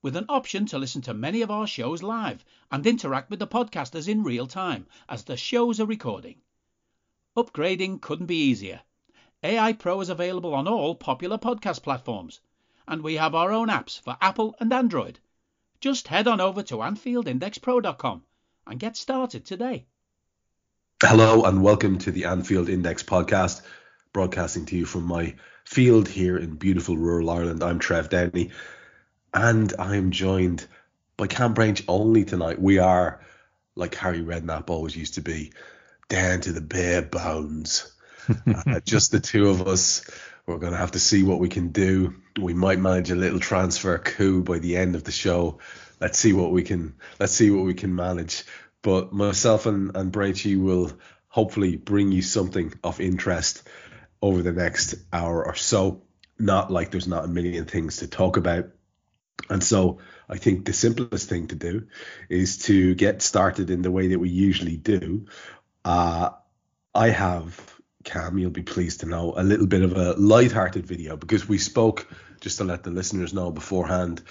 with an option to listen to many of our shows live and interact with the podcasters in real time as the shows are recording. Upgrading couldn't be easier. AI Pro is available on all popular podcast platforms, and we have our own apps for Apple and Android. Just head on over to AnfieldIndexPro.com and get started today. Hello and welcome to the Anfield Index podcast, broadcasting to you from my field here in beautiful rural Ireland. I'm Trev Downey and I'm joined by Kam Brainch only tonight. We are, like Harry Redknapp always used to be, down to the bare bones. uh, just the two of us. We're going to have to see what we can do. We might manage a little transfer coup by the end of the show. Let's see what we can. Let's see what we can manage. But myself and and Branchy will hopefully bring you something of interest over the next hour or so. Not like there's not a million things to talk about and so I think the simplest thing to do is to get started in the way that we usually do. Uh, I have, Kam, you'll be pleased to know, a little bit of a light-hearted video because we spoke, just to let the listeners know beforehand,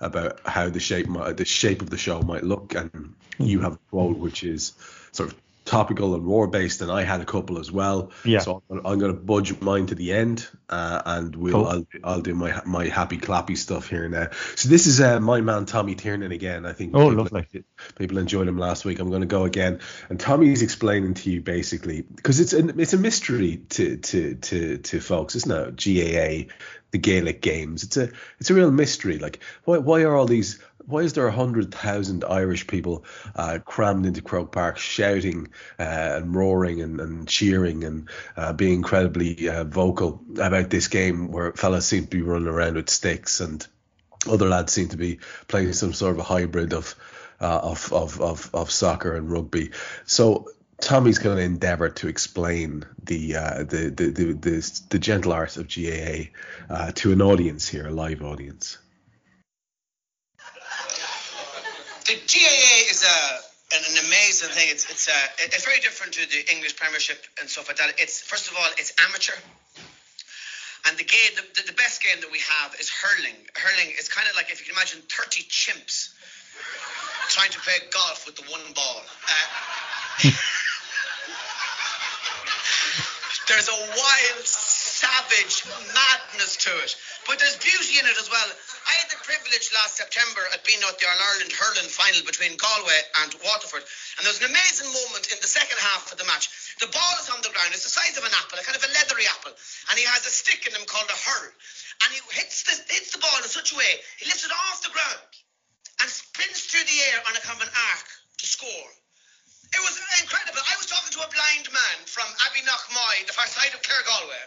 about how the shape the shape of the show might look, and you have a quote which is sort of topical and war based, and I had a couple as well. Yeah. So I'm, going to budge mine to the end, uh, and we'll cool. I'll, I'll do my my happy clappy stuff here now. So this is uh, my man Tommy Tiernan again. I think. Oh, people, lovely. People enjoyed him last week. I'm going to go again, and Tommy's explaining to you basically because it's a it's a mystery to to to to folks, isn't it? GAA, the Gaelic games. It's a it's a real mystery. Like why why are all these why is there a hundred thousand Irish people uh, crammed into Croke Park shouting uh, and roaring and, and cheering and uh, being incredibly uh, vocal about this game where fellas seem to be running around with sticks and other lads seem to be playing some sort of a hybrid of uh, of, of, of, of soccer and rugby. So Tommy's going to endeavour to explain the, uh, the, the, the, the the gentle art of GAA uh, to an audience here, a live audience. the GAA is a an, amazing thing. It's it's uh, it's very different to the English Premiership and stuff like that. It's first of all, it's amateur. And the game, the, the best game that we have is hurling. Hurling is kind of like if you can imagine 30 chimps trying to play golf with the one ball. Uh, there's a wild, savage madness to it, but there's beauty in it as well. I had the privilege last September at being at the All Ireland hurling final between Galway and Waterford, and there was an amazing moment in the second half of the match. The ball is on the ground; it's the size of an apple, a kind of a leathery apple, and he has a stick in him called a hurl, and he hits the hits the ball in such a way he lifts it off the ground and spins through the air on a kind of an arc to score. It was incredible. I was talking to a blind man from Abbeyknockmoy, the far side of Claregalway.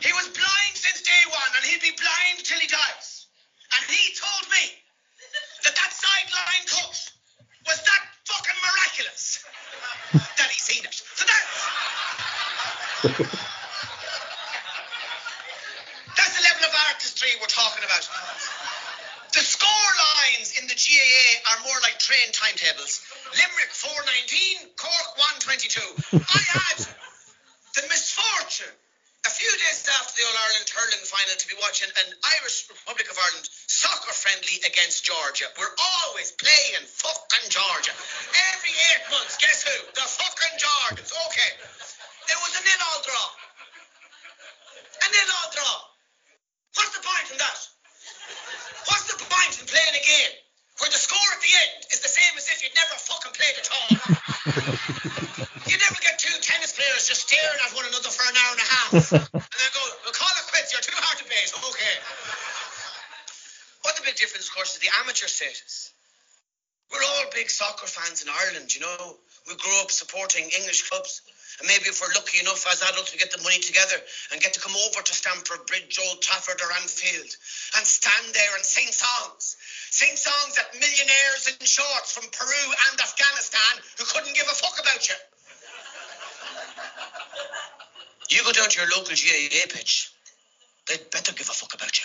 He was blind day one, and he'll be blind till he dies. And he told me that that sideline coach was that fucking miraculous that he seen it. So that's that's the level of artistry we're talking about. The score lines in the GAA are more like train timetables. Limerick 419, Cork 122. I had the misfortune a few days after the All Ireland to be watching an Irish Republic of Ireland soccer friendly against Georgia. We're always playing fucking Georgia. Every eight months, guess who? The fucking Georgians. Okay. It was a nil all draw. A nil all draw. What's the point in that? What's the point in playing a game where the score at the end is the same as if you'd never fucking played at all? you never get two tennis players just staring at one another for an hour and a half and then go, we'll too hard to beat. Okay. What the big difference, of course, is the amateur status. We're all big soccer fans in Ireland, you know. We grew up supporting English clubs. And maybe if we're lucky enough as adults, we get the money together and get to come over to Stamford Bridge, Old Trafford, or Anfield and stand there and sing songs. Sing songs at millionaires in shorts from Peru and Afghanistan who couldn't give a fuck about you. You go down to your local GAA pitch, they'd better give a fuck about you.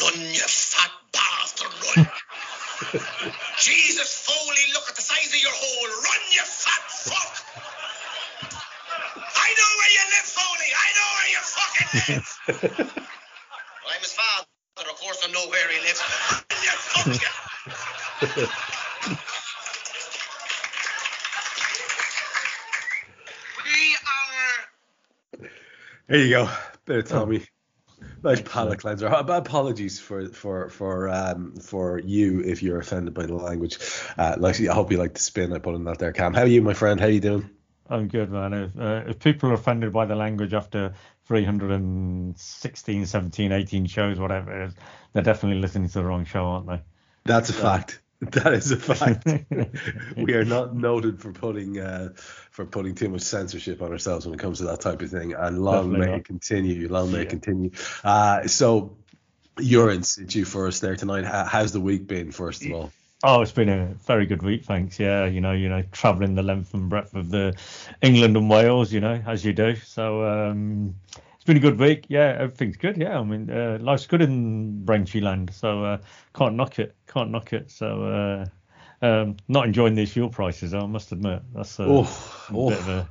Run, you fat bastard, run. Jesus Foley, look at the size of your hole. Run, you fat fuck. I know where you live, Foley. I know where you fucking live. well, I'm his father, of course I know where he lives. Run, you fuck you. There you go. Of Tommy. Nice palate cleanser. Apologies for for for um for you if you're offended by the language. Uh, like I hope you like the spin I put in that there, Kam. How are you, my friend? How are you doing? I'm good, man. If, uh, if people are offended by the language after 316, 17, 18 shows, whatever it is, they're definitely listening to the wrong show, aren't they? That's a fact. That is a fact. we are not noted for putting uh, for putting too much censorship on ourselves when it comes to that type of thing. And long Definitely may not. it continue. Long may it continue. Uh, so you're in situ for us there tonight. How, how's the week been, first of all? Oh, it's been a very good week, thanks. Yeah, you know, you know, travelling the length and breadth of the England and Wales, you know, as you do. So um, it's been a good week. Yeah, everything's good. Yeah, I mean, uh, life's good in Braintree land, so uh, can't knock it. Can't knock it. So uh, um, not enjoying these fuel prices, I must admit. That's a, Oh, a bit of a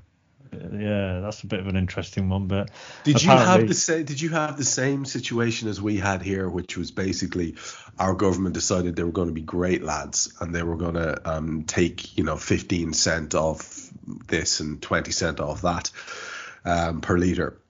yeah, that's a bit of an interesting one. But Did you have the same? Did you have the same situation as we had here, which was basically our government decided they were going to be great lads and they were going to um, take you know 15 cent off this and 20 cent off that um, per liter,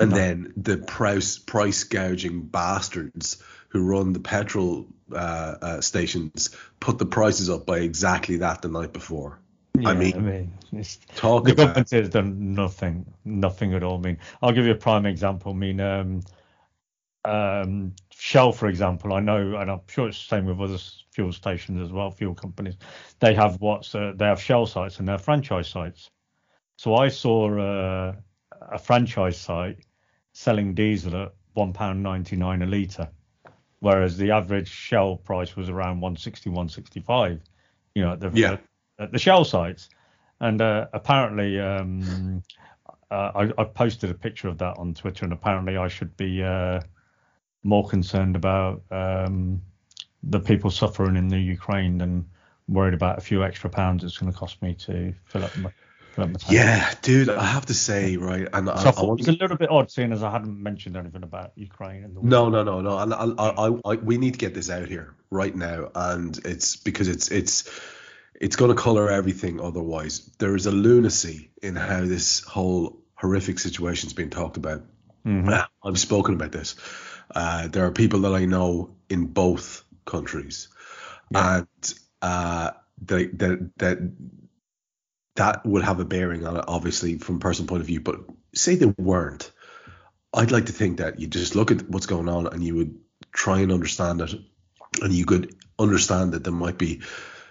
and then the price price gouging bastards who run the petrol uh, uh, stations put the prices up by exactly that the night before. Yeah, I mean, I mean, it's, talk the about government has done nothing, nothing at all. I mean, I'll give you a prime example. I mean, um, um, Shell, for example, I know, and I'm sure it's the same with other fuel stations as well, fuel companies. They have what's uh, they have Shell sites and they're franchise sites. So I saw uh, a franchise site selling diesel at one pound ninety nine a litre, whereas the average Shell price was around 160, 165. You know, at the Yeah. at the Shell sites, and uh, apparently um, uh, I, I posted a picture of that on Twitter, and apparently I should be uh, more concerned about um, the people suffering in the Ukraine than worried about a few extra pounds it's going to cost me to fill up my, fill up my tank. yeah, dude. I have to say, right, and So I I want it was a little bit odd seeing as I hadn't mentioned anything about Ukraine and the No, no, no, no. And I, I, I, I, we need to get this out here right now, and it's because it's it's it's going to color everything. Otherwise, there is a lunacy in how this whole horrific situation is being talked about. Uh, I've spoken about this. Uh, there are people that I know in both countries, and uh, they, that that that would have a bearing on it, obviously, from a personal point of view. But say they weren't. I'd like to think that you just look at what's going on and you would try and understand it and you could understand that there might be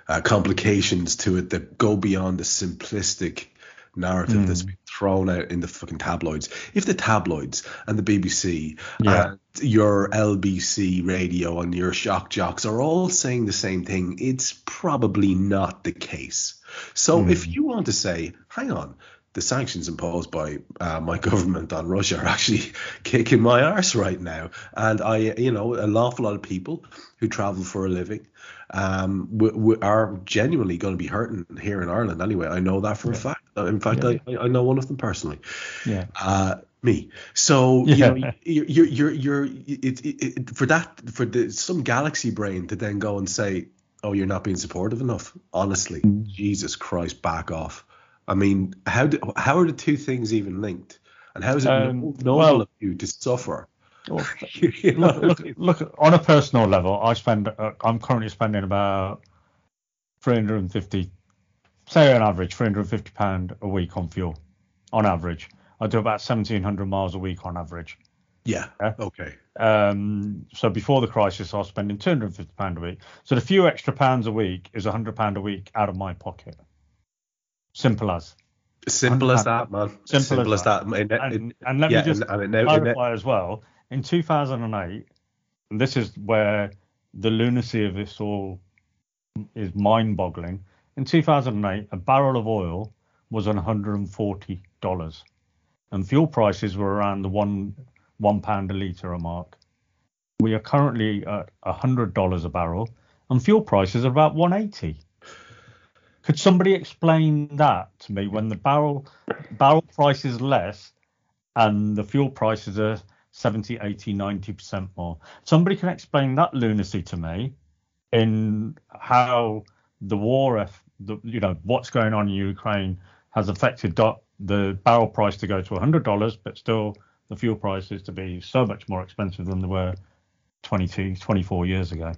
uh, complications to it that go beyond the simplistic narrative mm. that's been thrown out in the fucking tabloids. If the tabloids and the BBC yeah. and your LBC radio and your shock jocks are all saying the same thing, it's probably not the case. So mm. if you want to say, hang on, the sanctions imposed by uh, my government on Russia are actually kicking my arse right now. And I, you know, an awful lot of people who travel for a living um, we, we are genuinely going to be hurting here in Ireland anyway. I know that for yeah. a fact. In fact, yeah. I, I know one of them personally. Yeah. Uh, me. So you yeah. know, you're you're you're it, it, it, for that for the some galaxy brain to then go and say, oh, you're not being supportive enough. Honestly, mm. Jesus Christ, back off. I mean, how do, how are the two things even linked? And how is it um, noble well, of you to suffer you know? look, look, look, on a personal level, I spend. Uh, I'm currently spending about 350, say on average, 350 pound a week on fuel. On average, I do about 1700 miles a week on average. Yeah. yeah? Okay. Um, so before the crisis, I was spending 250 pound a week. So the few extra pounds a week is 100 pound a week out of my pocket. Simple as. Simple as that, man. Simple, Simple as, that. that. And, and, let yeah, me just and, and clarify as well in 2008, this is where the lunacy of this all is mind boggling. In 2008, a barrel of oil was $140, and fuel prices were around the one one pound a litre a mark. We are currently at $100 a barrel, and fuel prices are about 180. Could somebody explain that to me when the barrel barrel price is less and the fuel prices are 70, 80, 90% more. Somebody can explain that lunacy to me in how the war, the, you know, what's going on in Ukraine has affected the barrel price to go to $100, but still the fuel prices to be so much more expensive than they were 22, 24 years ago.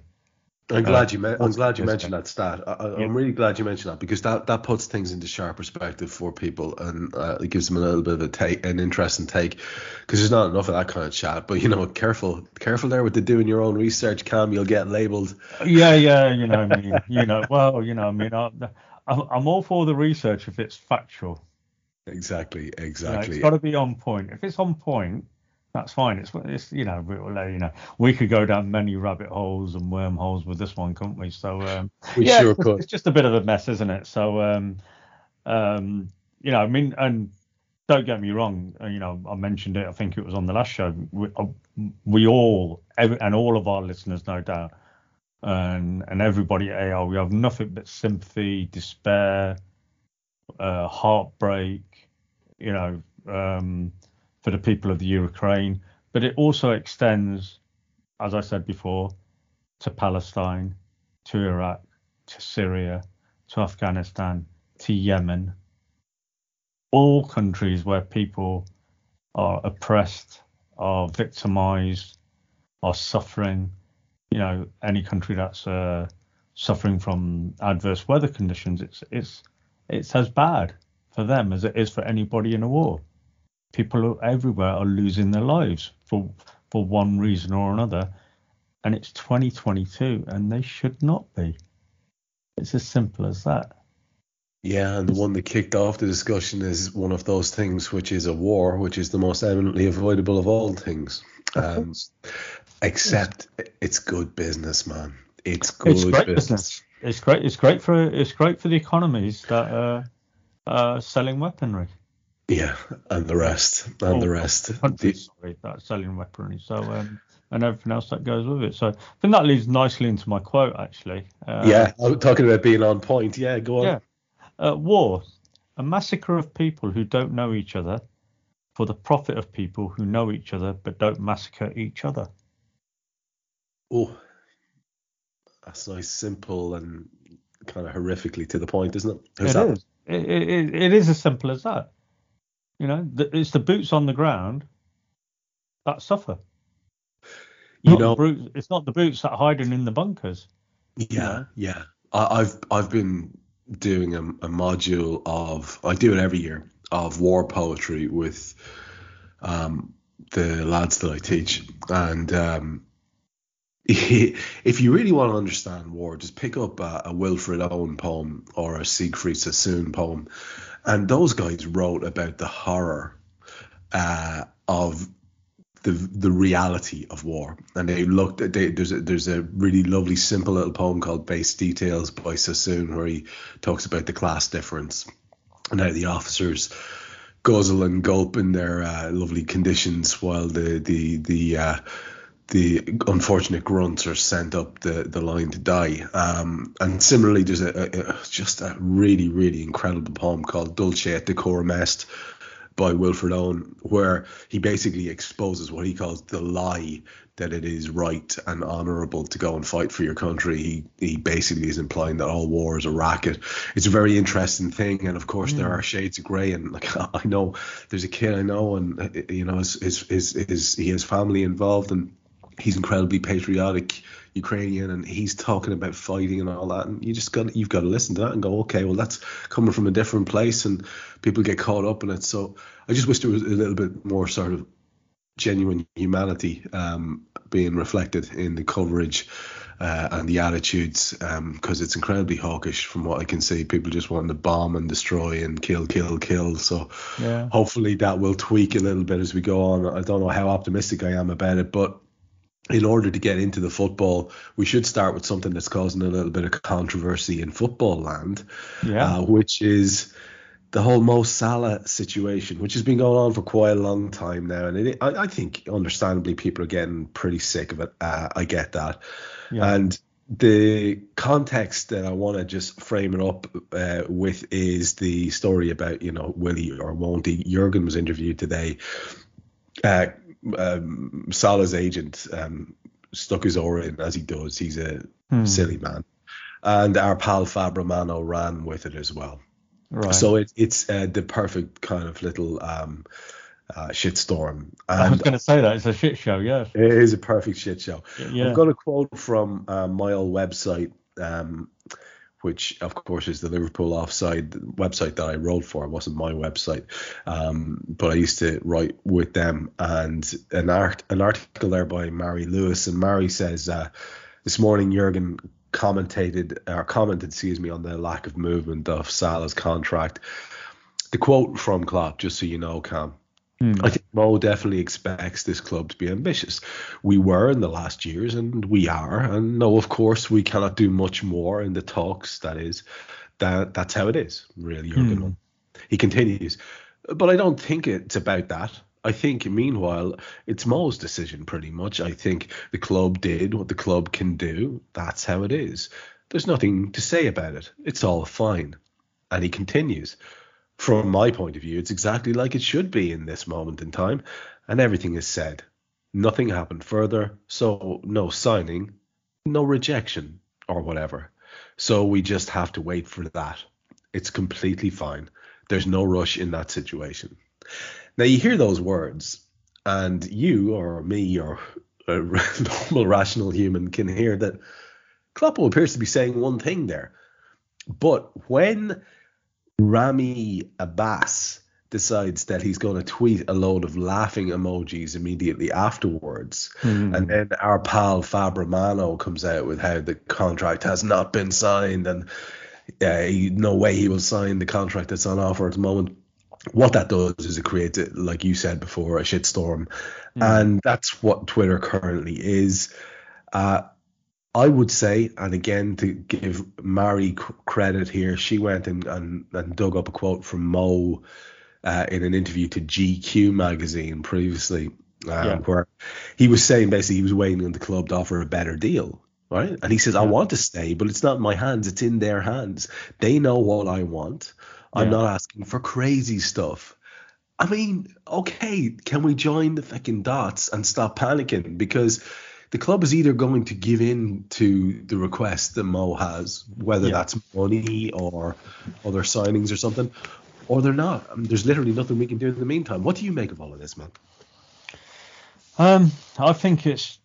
I'm glad you me- I'm glad you mentioned that stat. I, am really glad you mentioned that because that, that puts things into sharp perspective for people and uh, it gives them a little bit of a take, an interesting take, because there's not enough of that kind of chat. But you know, careful, careful there with the doing your own research, Kam. You'll get labelled. Yeah, yeah, you know, I mean, you know, well, you know, I mean, I'm, I'm all for the research if it's factual. Exactly, exactly. You know, it's got to be on point. If it's on point, that's fine. It's, it's you know, you know, we could go down many rabbit holes and wormholes with this one, couldn't we? So um, we yeah, sure could. It's just a bit of a mess, isn't it? So um, um, you know, I mean, and don't get me wrong, uh, you know, I mentioned it. I think it was on the last show. We, uh, we all, every, and all of our listeners, no doubt, and and everybody at AI, we have nothing but sympathy, despair, uh, heartbreak, you know. Um, for the people of the Ukraine, but it also extends, as I said before, to Palestine, to Iraq, to Syria, to Afghanistan, to Yemen, all countries where people are oppressed, are victimized, are suffering. You know, any country that's uh, suffering from adverse weather conditions, it's it's it's as bad for them as it is for anybody in a war people everywhere are losing their lives for for one reason or another, and it's 2022, and they should not be. It's as simple as that. Yeah, and the one that kicked off the discussion is one of those things, which is a war, which is the most eminently avoidable of all things. Um, except it's good business, man. It's good it's business. business. It's great. It's great for it's great for the economies that are uh, selling weaponry. Yeah, and the rest, and oh, the rest. Countries, sorry, that selling weaponry. So, um, and everything else that goes with it. So, I think that leads nicely into my quote, actually. Uh, yeah, I'm talking about being on point. Yeah, go on. Yeah, uh, war, a massacre of people who don't know each other, for the profit of people who know each other but don't massacre each other. Oh, that's nice, simple, and kind of horrifically to the point, isn't it? How's it is. It, it, it is as simple as that. You know, the, it's the boots on the ground that suffer. You not know, brutes, it's not the boots that are hiding in the bunkers. Yeah, you know? yeah. I, have I've been doing a, a, module of I do it every year of war poetry with um, the lads that I teach, and um, if you really want to understand war, just pick up a, a Wilfred Owen poem or a Siegfried Sassoon poem, and those guys wrote about the horror uh, of the the reality of war. And they looked at they, there's a, there's a really lovely simple little poem called Base Details by Sassoon where he talks about the class difference and how the officers guzzle and gulp in their uh, lovely conditions while the the the uh, the unfortunate grunts are sent up the, the line to die. Um, and similarly, there's a, a, a, just a really, really incredible poem called Dulce et Decorum Est by Wilfred Owen, where he basically exposes what he calls the lie that it is right and honourable to go and fight for your country. He, he basically is implying that all war is a racket. It's a very interesting thing, and of course mm. there are shades of grey. And like I know there's a kid I know, and you know his his his, his he has family involved and he's incredibly patriotic Ukrainian and he's talking about fighting and all that and you just got you've got to listen to that and go okay well that's coming from a different place and people get caught up in it so I just wish there was a little bit more sort of genuine humanity um, being reflected in the coverage uh, and the attitudes because um, it's incredibly hawkish from what I can see. People just want to bomb and destroy and kill, kill, kill. So yeah. hopefully that will tweak a little bit as we go on. I don't know how optimistic I am about it, but in order to get into the football, we should start with something that's causing a little bit of controversy in football land, yeah. uh, which is the whole Mo Salah situation, which has been going on for quite a long time now, and it, I, I, think understandably people are getting pretty sick of it. Uh, I get that, yeah. and the context that I want to just frame it up uh, with is the story about you know will he or won't he? Jurgen was interviewed today. Uh, um, Salah's agent um, stuck his oar in as he does. He's a hmm. silly man, and our pal Fabrizio Romano ran with it as well. Right. So it, it's uh, the perfect kind of little um, uh, shitstorm. And I was going to say that it's a shit show. Yes, it is a perfect shit show. Yeah. I've got a quote from uh, my old website. Um, which of course is the Liverpool Offside website that I wrote for. It wasn't my website, um, but I used to write with them. And an art an article there by Mary Lewis, and Mary says uh, this morning Jurgen commented or commented, excuse me, on the lack of movement of Salah's contract. The quote from Klopp, just so you know, Kam. Mm. I think Mo definitely expects this club to be ambitious. We were in the last years, and we are. And no, of course, we cannot do much more in the talks. That is, that that's how it is, really. Mm. He continues, but I don't think it's about that. I think, meanwhile, it's Mo's decision pretty much. I think the club did what the club can do. That's how it is. There's nothing to say about it. It's all fine. And he continues from my point of view, it's exactly like it should be in this moment in time, and everything is said. Nothing happened further, so no signing, no rejection, or whatever. So we just have to wait for that. It's completely fine. There's no rush in that situation. Now you hear those words, and you or me or uh, a normal rational human can hear that Klopp appears to be saying one thing there. But when Ramy Abbas decides that he's going to tweet a load of laughing emojis immediately afterwards. Mm. And then our pal Fab Romano comes out with how the contract has not been signed and uh, he, no way he will sign the contract that's on offer at the moment. What that does is it creates, like you said before, a shitstorm. Mm. And that's what Twitter currently is. Uh, I would say, and again to give Mary credit here, she went and, and, and dug up a quote from Mo uh, in an interview to GQ magazine previously, uh, yeah. where he was saying basically he was waiting on the club to offer a better deal, right? And he says, yeah. I want to stay, but it's not in my hands, it's in their hands. They know what I want. I'm yeah. not asking for crazy stuff. I mean, okay, can we join the fucking dots and stop panicking? Because the club is either going to give in to the request that Mo has, whether yeah. that's money or other signings or something, or they're not. I mean, there's literally nothing we can do in the meantime. What do you make of all of this, man? Um, I think it's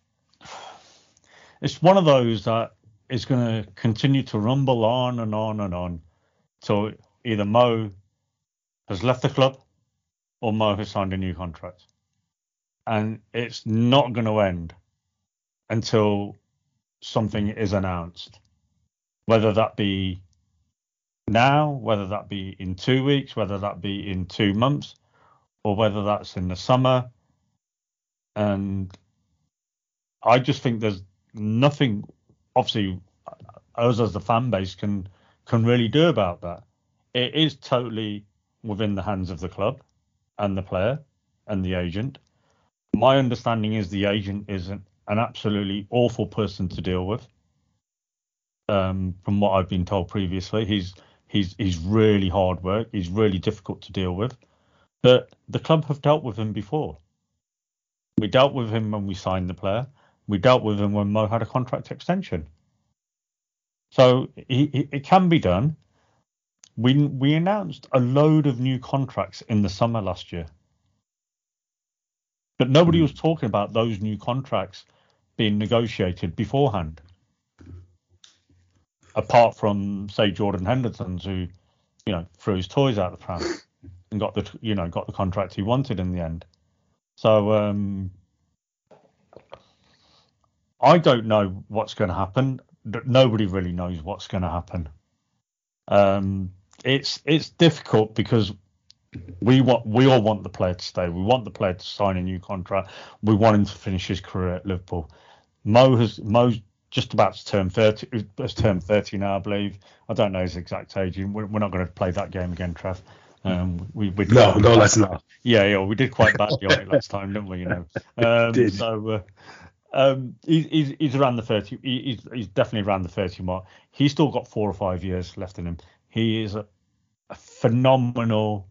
it's one of those that is going to continue to rumble on and on and on. So either Mo has left the club or Mo has signed a new contract. And it's not going to end until something is announced, whether that be now, whether that be in two weeks, whether that be in two months, or whether that's in the summer. And I just think there's nothing, obviously, us as the fan base can can really do about that. It is totally within the hands of the club and the player and the agent. My understanding is the agent is an, absolutely awful person to deal with. Um, from what I've been told previously, he's he's he's really hard work. He's really difficult to deal with. But the club have dealt with him before. We dealt with him when we signed the player. We dealt with him when Mo had a contract extension. So he, he, it can be done. We we announced a load of new contracts in the summer last year, but nobody hmm. was talking about those new contracts being negotiated beforehand. Apart from say Jordan Henderson's, who you know threw his toys out the pram and got the you know got the contract he wanted in the end. So um, I don't know what's going to happen. Nobody really knows what's going to happen. Um, it's it's difficult because we want we all want the player to stay. We want the player to sign a new contract. We want him to finish his career at Liverpool. Mo has Mo's just about to turn 30. Has turned 30 now, I believe. I don't know his exact age. We're, we're not going to play that game again, Trev. Um, we, we no, no, let's not. Yeah, yeah, we did quite badly on it last time, didn't we? You know, um, did. so uh, um, he, he's he's around the 30. He's he's definitely around the 30 mark. He's still got four or five years left in him. He is a, a phenomenal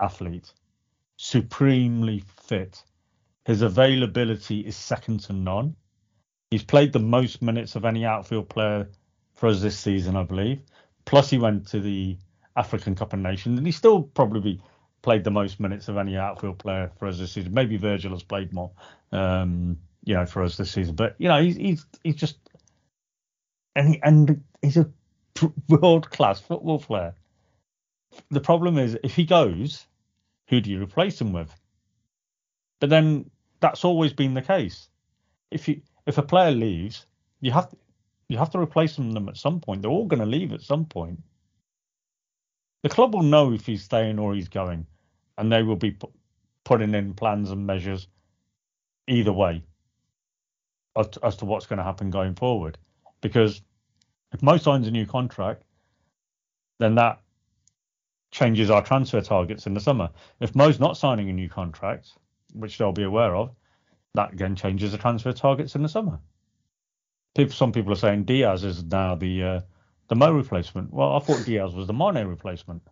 athlete, supremely fit. His availability is second to none. He's played the most minutes of any outfield player for us this season, I believe. Plus, he went to the African Cup of Nations, and he still probably played the most minutes of any outfield player for us this season. Maybe Virgil has played more, um, you know, for us this season. But you know, he's he's, he's just and he, and he's a world class football player. The problem is if he goes, who do you replace him with? But then that's always been the case. If you if a player leaves, you have to, you have to replace them at some point. They're all going to leave at some point. The club will know if he's staying or he's going, and they will be pu- putting in plans and measures either way as to, as to what's going to happen going forward. Because if Mo signs a new contract, then that changes our transfer targets in the summer. If Mo's not signing a new contract, which they'll be aware of, that again changes the transfer targets in the summer. People, some people are saying Diaz is now the uh, the Mo replacement. Well, I thought Diaz was the Mane replacement.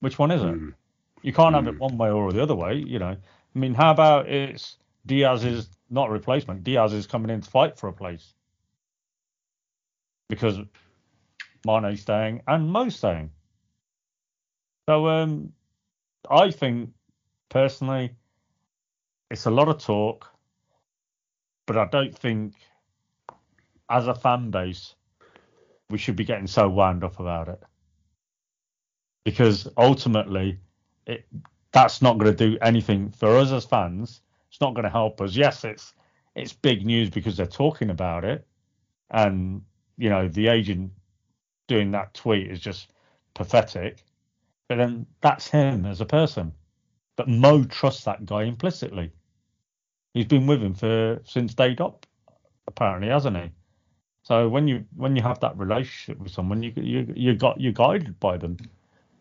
Which one is it? Mm. You can't mm. have it hmm. one way or the other way. You know, I mean, how about it's Diaz is not a replacement. Diaz is coming in to fight for a place because Mane's staying and Mo's staying. So um, I think personally, it's a lot of talk, but I don't think as a fan base we should be getting so wound up about it because ultimately it that's not going to do anything for us as fans. It's not going to help us. Yes, it's it's big news because they're talking about it, and you know the agent doing that tweet is just pathetic. But then that's him as a person. But Mo trusts that guy implicitly. He's been with him for since day dot, apparently, hasn't he? So when you when you have that relationship with someone, you you you got you're guided by them.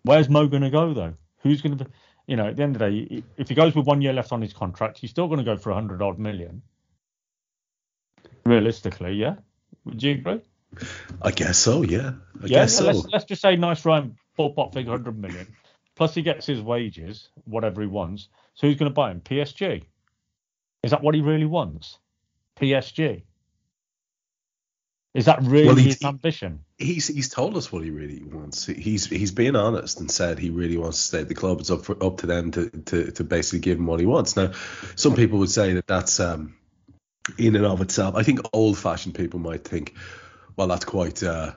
Where's Mo going to go though? Who's going to be? You know, at the end of the day, if he goes with one year left on his contract, he's still going to go for a hundred odd million. Realistically, yeah. Would you agree? I guess so. Yeah. I yeah, guess so. Let's, let's just say nice rhyme ballpark figure hundred million. Plus he gets his wages, whatever he wants. So who's going to buy him? PSG. Is that what he really wants? PSG. Is that really well, his ambition? He's he's told us what he really wants. He's he's been honest and said he really wants to stay at the club. It's up for, up to them to, to to basically give him what he wants. Now, some people would say that that's um, in and of itself. I think old fashioned people might think, well, that's quite uh,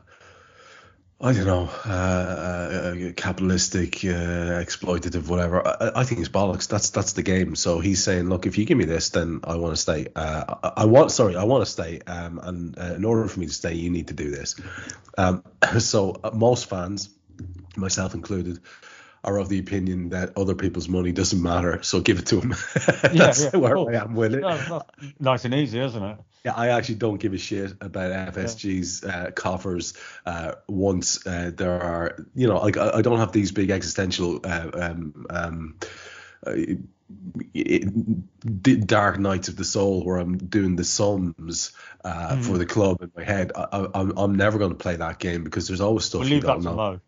I don't know, uh, uh, capitalistic, uh, exploitative, whatever. I, I, think it's bollocks. That's that's the game. So he's saying, look, if you give me this, then I want to stay. Uh, I, I, want, sorry, I want to stay. Um, and uh, in order for me to stay, you need to do this. Um, so uh, most fans, myself included, are of the opinion that other people's money doesn't matter, so give it to them. That's yeah, yeah, where I am with it. No, nice and easy, isn't it? Yeah, I actually don't give a shit about FSG's uh, coffers. Uh, once uh, there are, you know, like I, I, don't have these big existential uh, um, um, uh, dark nights of the soul where I'm doing the sums uh, mm. for the club in my head. I, am never going to play that game because there's always stuff we'll you don't know.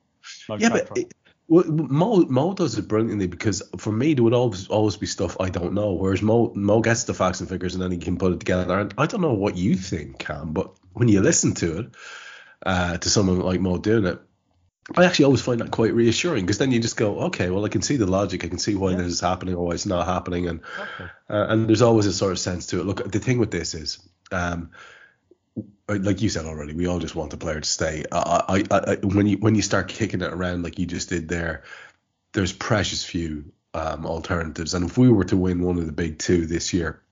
yeah, but it, well, Mo, Mo does it brilliantly because for me there would always always be stuff I don't know. Whereas Mo Mo gets the facts and figures and then he can put it together. And I don't know what you think, Kam, but when you listen to it, uh, to someone like Mo doing it, I actually always find that quite reassuring because then you just go, okay, well I can see the logic, I can see why yeah. this is happening or why it's not happening, and okay. uh, and there's always a sort of sense to it. Look, the thing with this is. Um, like you said already, we all just want the player to stay. I, I, I, when you when you start kicking it around like you just did there, there's precious few um, alternatives. And if we were to win one of the big two this year,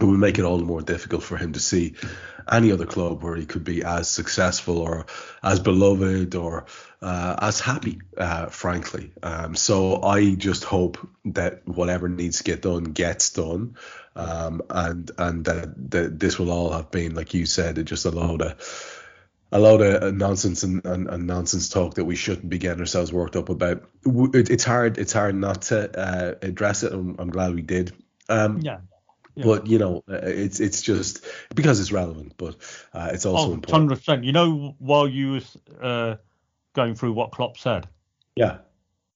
it would make it all the more difficult for him to see any other club where he could be as successful or as beloved or uh, as happy, uh, frankly. Um, so I just hope that whatever needs to get done gets done, um, and and that, that this will all have been, like you said, just a load of a lot of nonsense and, and, and, nonsense talk that we shouldn't be getting ourselves worked up about. It, it's hard. It's hard not to uh, address it. I'm, I'm, glad we did. Um, yeah. Yeah. But you know, uh, it's it's just because it's relevant, but uh, it's also oh, important. 100%. You know, while you was uh, going through what Klopp said, yeah,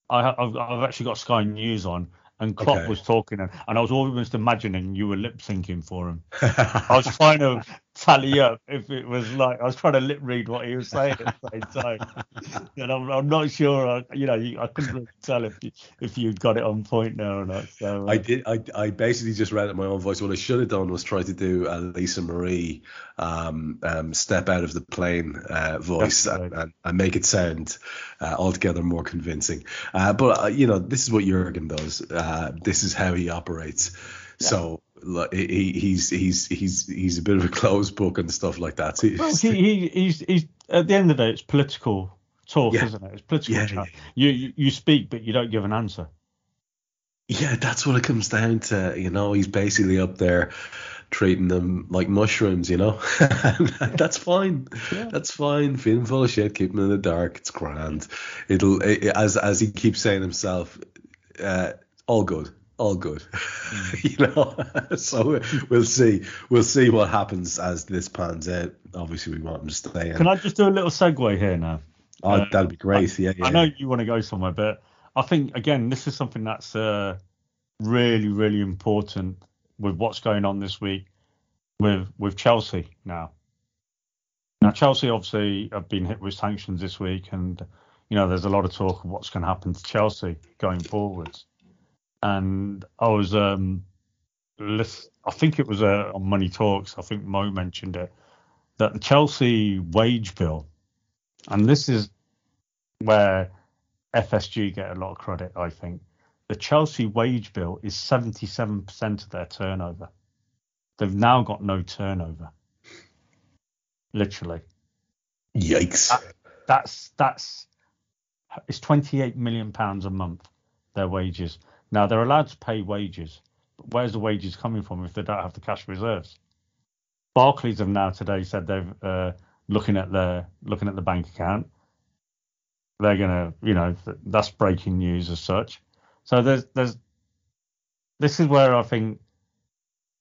I, have I've actually got Sky News on, and Klopp okay. was talking, and, and I was almost imagining you were lip syncing for him. I was trying to tally up if it was like I was trying to lip read what he was saying at the same time, and I'm, I'm not sure. I, you know, I couldn't really tell if you, if you got it on point now or not. So uh, I did. I, I basically just read it in my own voice. What I should have done was try to do a Lisa Marie um, um, step out of the plane uh, voice right. and, and, and, make it sound uh, altogether more convincing. Uh, but uh, you know, this is what Jurgen does. Uh, this is how he operates. So he, he's he's he's he's a bit of a closed book and stuff like that. well, he, he, he's he's at the end of the day, it's political talk, yeah. isn't it? It's political yeah, yeah, You, you you speak, but you don't give an answer. Yeah, that's what it comes down to. You know, he's basically up there treating them like mushrooms. You know, that's fine. That's fine. Feeling full of shit, keeping them in the dark. It's grand. It'll it, as as he keeps saying himself. Uh, all good all good. Mm. you know, so we'll see. We'll see what happens as this pans out. Obviously, we want him to stay. In. Can I just do a little segue here now? Oh, uh, that'd be great. I, yeah, yeah. I know you want to go somewhere, but I think again, this is something that's uh, really, really important with what's going on this week with with Chelsea now. Now, Chelsea obviously have been hit with sanctions this week, and you know there's a lot of talk of what's going to happen to Chelsea going forwards and I was um, list, I think it was uh, on Money Talks. I think Mo mentioned it that the Chelsea wage bill, and this is where FSG get a lot of credit. I think the Chelsea wage bill is 77% of their turnover. They've now got no turnover. Literally. Yikes. That, that's that's it's 28 million pounds a month their wages. Now they're allowed to pay wages, but where's the wages coming from if they don't have the cash reserves? Barclays have now today said they're uh, looking at their looking at the bank account. They're gonna, you know, that's breaking news as such. So there's there's this is where I think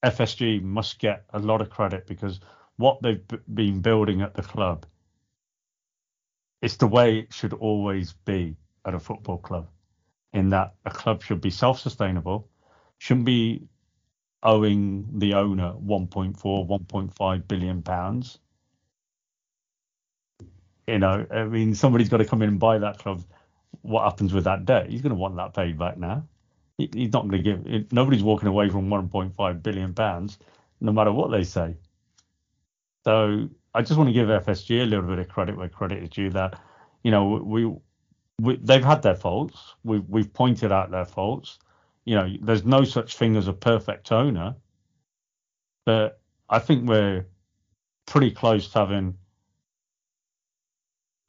FSG must get a lot of credit because what they've b- been building at the club, it's the way it should always be at a football club in that a club should be self-sustainable, shouldn't be owing the owner 1.4, 1.5 billion pounds. You know, I mean, somebody's got to come in and buy that club. What happens with that debt? He's going to want that paid back now. he's not going to give. Nobody's walking away from 1.5 billion pounds, no matter what they say. So I just want to give FSG a little bit of credit where credit is due. That You know, we, we they've had their faults. We've we've pointed out their faults. You know, there's no such thing as a perfect owner, but I think we're pretty close to having.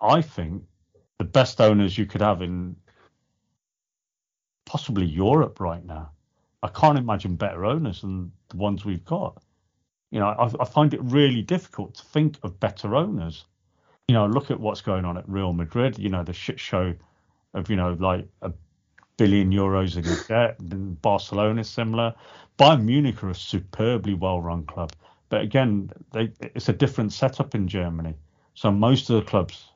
I think the best owners you could have in possibly Europe right now. I can't imagine better owners than the ones we've got. You know, I, I, find it really difficult to think of better owners. You know, look at what's going on at Real Madrid. You know, the shit show of you know like a billion euros in debt. Barcelona is similar. Bayern Munich are a superbly well-run club, but again, they, it's a different setup in Germany. So most of the clubs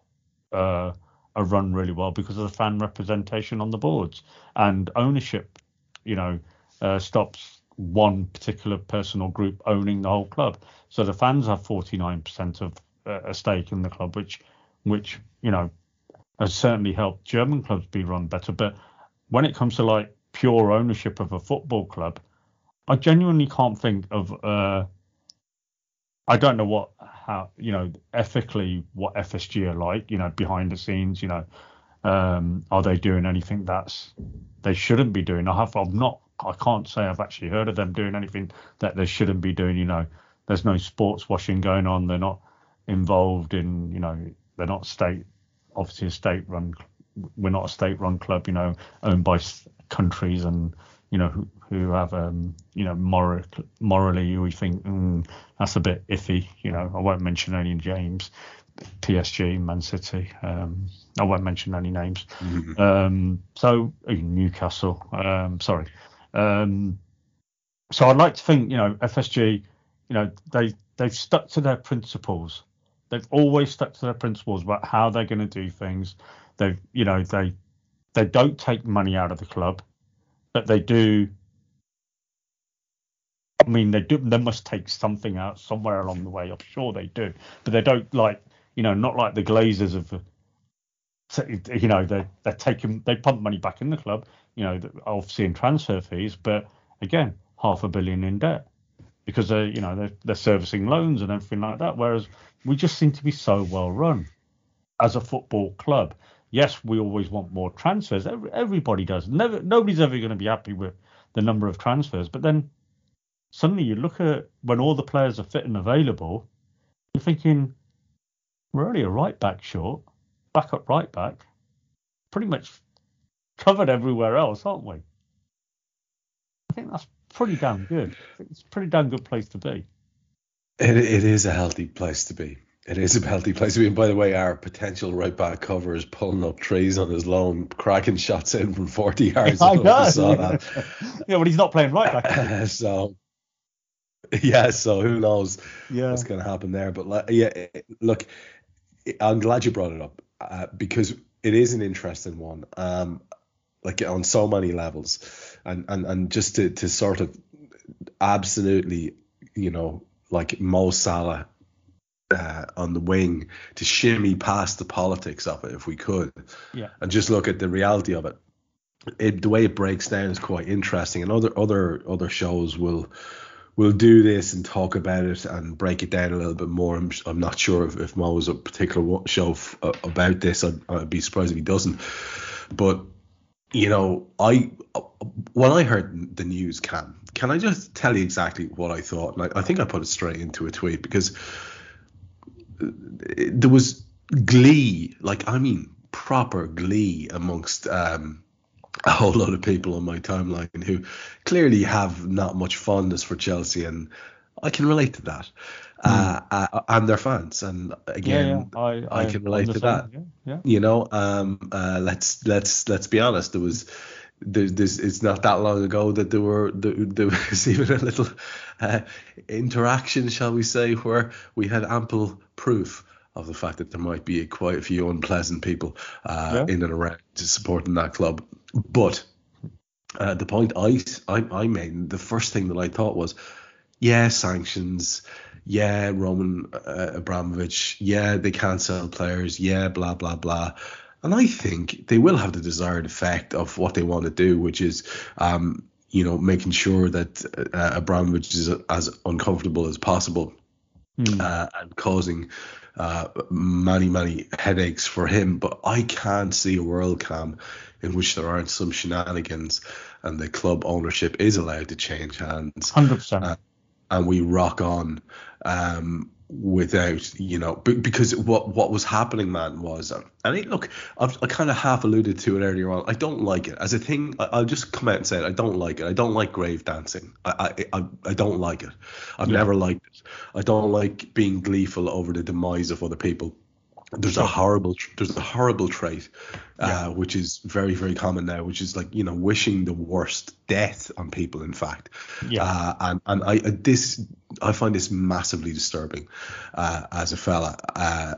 uh, are run really well because of the fan representation on the boards and ownership. You know, uh, stops one particular person or group owning the whole club. So the fans have 49% of a stake in the club, which which you know has certainly helped German clubs be run better. But when it comes to like pure ownership of a football club, I genuinely can't think of. Uh, I don't know what how you know ethically what FSG are like. You know, behind the scenes. You know, um, are they doing anything that's they shouldn't be doing? I have. I've not. I can't say I've actually heard of them doing anything that they shouldn't be doing. You know, there's no sports washing going on. They're not involved in. You know, they're not state. Obviously, a state-run. We're not a state-run club. You know, owned by countries and you know, who, who have, um, you know, moral, morally, we think mm, that's a bit iffy. You know, I won't mention any James, PSG, Man City. Um, I won't mention any names. Mm-hmm. Um, so Newcastle. Um, sorry. Um, so I'd like to think, you know, FSG, you know, they they've stuck to their principles. They've always stuck to their principles about how they're going to do things. They, you know, they they don't take money out of the club but they do. I mean, they do. They must take something out somewhere along the way. I'm sure they do, but they don't like you know, not like the Glazers of. You know, they they're taking they pump money back in the club. You know, obviously in transfer fees, but again, half a billion in debt because they're you know they're, they're servicing loans and everything like that. Whereas we just seem to be so well run as a football club yes, we always want more transfers. Every, everybody does. Never, nobody's ever going to be happy with the number of transfers. But then suddenly you look at when all the players are fit and available, you're thinking we're only a right back short, backup right back, pretty much covered everywhere else, aren't we? I think that's pretty damn good. It's a pretty damn good place to be. It, it is a healthy place to be. It is a healthy place to be. And by the way, our potential right back cover is pulling up trees on his lawn, cracking shots in from 40 yards. I know. Saw that. yeah, but he's not playing right back. so, yeah, so who knows yeah. what's going to happen there. But yeah, look, I'm glad you brought it up uh, because it is an interesting one. Um, like on so many levels, and and and just to to sort of absolutely, you know, like Mo Salah uh, on the wing to shimmy past the politics of it if we could, yeah, and just look at the reality of it. It, the way it breaks down is quite interesting, and other other other shows will will do this and talk about it and break it down a little bit more. I'm, I'm not sure if, if Mo has a particular show f- about this. I'd, I'd be surprised if he doesn't. But you know, I when I heard the news, Kam, can I just tell you exactly what I thought? And I, I think I put it straight into a tweet because there was glee, like I mean proper glee amongst um, a whole lot of people on my timeline who clearly have not much fondness for Chelsea, and I can relate to that. Mm. Uh, uh, and their fans, and again, yeah, yeah. I, I, I, can relate to that. Yeah, you know, um, uh, let's let's let's be honest. There was there's, there's, it's not that long ago that there were there, there was even a little uh, interaction, shall we say, where we had ample proof of the fact that there might be quite a few unpleasant people uh, in and around supporting that club. But uh, the point I, I I made, the first thing that I thought was, yeah, sanctions, yeah, Roman uh, Abramovich, yeah, they can't sell players, yeah, blah blah blah. And I think they will have the desired effect of what they want to do, which is, um, you know, making sure that uh, Abramovich is as uncomfortable as possible mm. uh, and causing uh, many, many headaches for him. But I can't see a world Kam in which there aren't some shenanigans and the club ownership is allowed to change hands. 100%. And we rock on um, without you know because what what was happening man was um, and it, look I've, i kind of half alluded to it earlier on i don't like it. As a thing I, will just come out and say it i don't like it. I don't like grave dancing. I i i, I don't like it. I've yeah. never liked it. I don't like being gleeful over the demise of other people there's a horrible there's a horrible trait uh, yeah. which is very very common now which is like you know wishing the worst death on people in fact. Yeah. Uh, and and i this i find this massively disturbing uh, as a fella uh,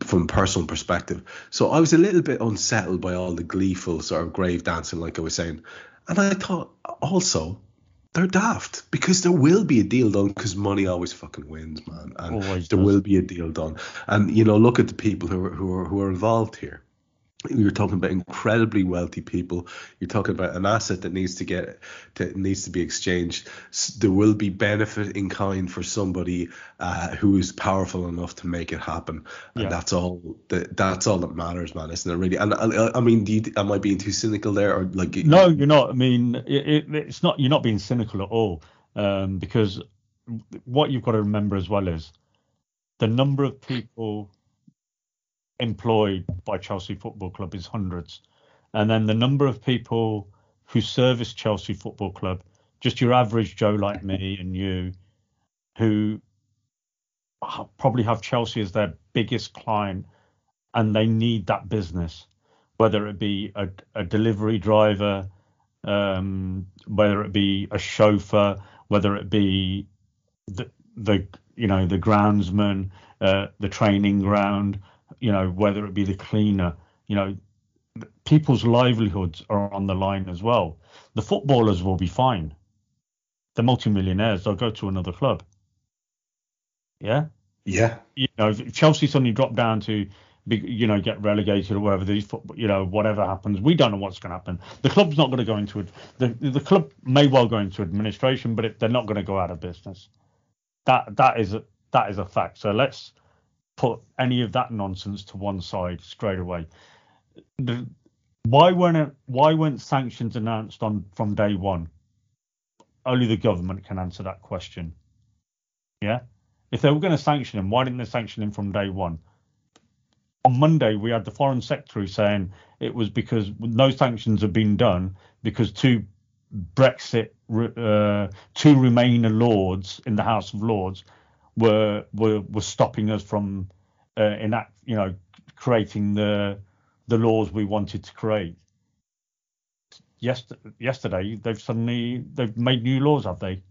from a personal perspective. So i was a little bit unsettled by all the gleeful sort of grave dancing like i was saying. And i thought also they're daft because there will be a deal done because money always fucking wins, man, and always there does. will be a deal done. And you know, look at the people who are who are who are involved here you're talking about incredibly wealthy people. You're talking about an asset that needs to get that needs to be exchanged. There will be benefit in kind for somebody uh, who is powerful enough to make it happen, and yeah. that's all. That that's all that matters, man. Isn't it really? And I, I mean, you, am I being too cynical there, or like? No, you're not. I mean, it, it, it's not. You're not being cynical at all, um, because what you've got to remember as well is the number of people employed by Chelsea Football Club is hundreds. And then the number of people who service Chelsea Football Club, just your average Joe like me and you, who probably have Chelsea as their biggest client and they need that business, whether it be a, a delivery driver, um, whether it be a chauffeur, whether it be the, the you know the groundsman, uh, the training ground, you know, whether it be the cleaner, you know, people's livelihoods are on the line as well. The footballers will be fine. The multimillionaires, they'll go to another club. Yeah. Yeah. You know, if Chelsea suddenly drop down to, you know, get relegated or whatever these, you know, whatever happens, we don't know what's going to happen. The club's not going to go into it. The the club may well go into administration, but it, they're not going to go out of business. That that is a, that is a fact. So let's put any of that nonsense to one side straight away. The, why weren't it, why weren't sanctions announced on from day one? Only the government can answer that question. Yeah, if they were going to sanction him, why didn't they sanction him from day one? On Monday, we had the foreign secretary saying it was because no sanctions have been done because two Brexit, uh, two Remainer lords in the House of Lords were were were stopping us from uh, enact, you know, creating the the laws we wanted to create. Yesterday, yesterday they've suddenly they've made new laws, have they?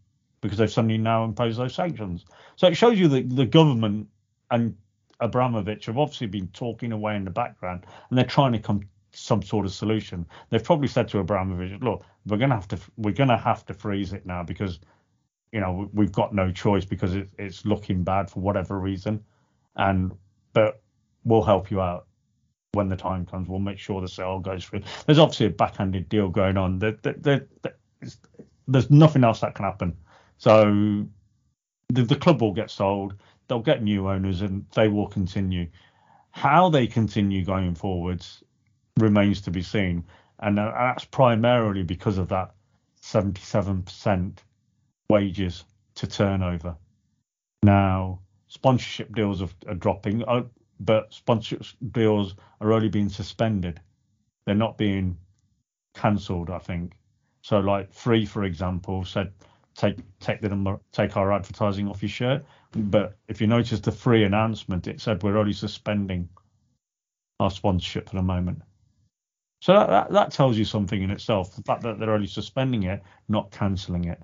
Because they've suddenly now imposed those sanctions. So it shows you that the government and Abramovich have obviously been talking away in the background, and they're trying to come to some sort of solution. They've probably said to Abramovich, "Look, we're gonna have to we're gonna have to freeze it now because you know we've got no choice because it, it's looking bad for whatever reason, and but we'll help you out when the time comes. We'll make sure the sale goes through. There's obviously a backhanded deal going on. There, there, there, there's nothing else that can happen. So the, the club will get sold. They'll get new owners and they will continue. How they continue going forwards remains to be seen, and uh, that's primarily because of that 77% wages to turnover. Now, sponsorship deals are, are dropping, uh, but sponsorship deals are only being suspended. They're not being cancelled, I think. So, like Three, for example, said take take the number, take our advertising off your shirt. But if you notice the Three announcement, it said we're only suspending our sponsorship for the moment. So that, that, that tells you something in itself. The fact that they're only suspending it, not cancelling it.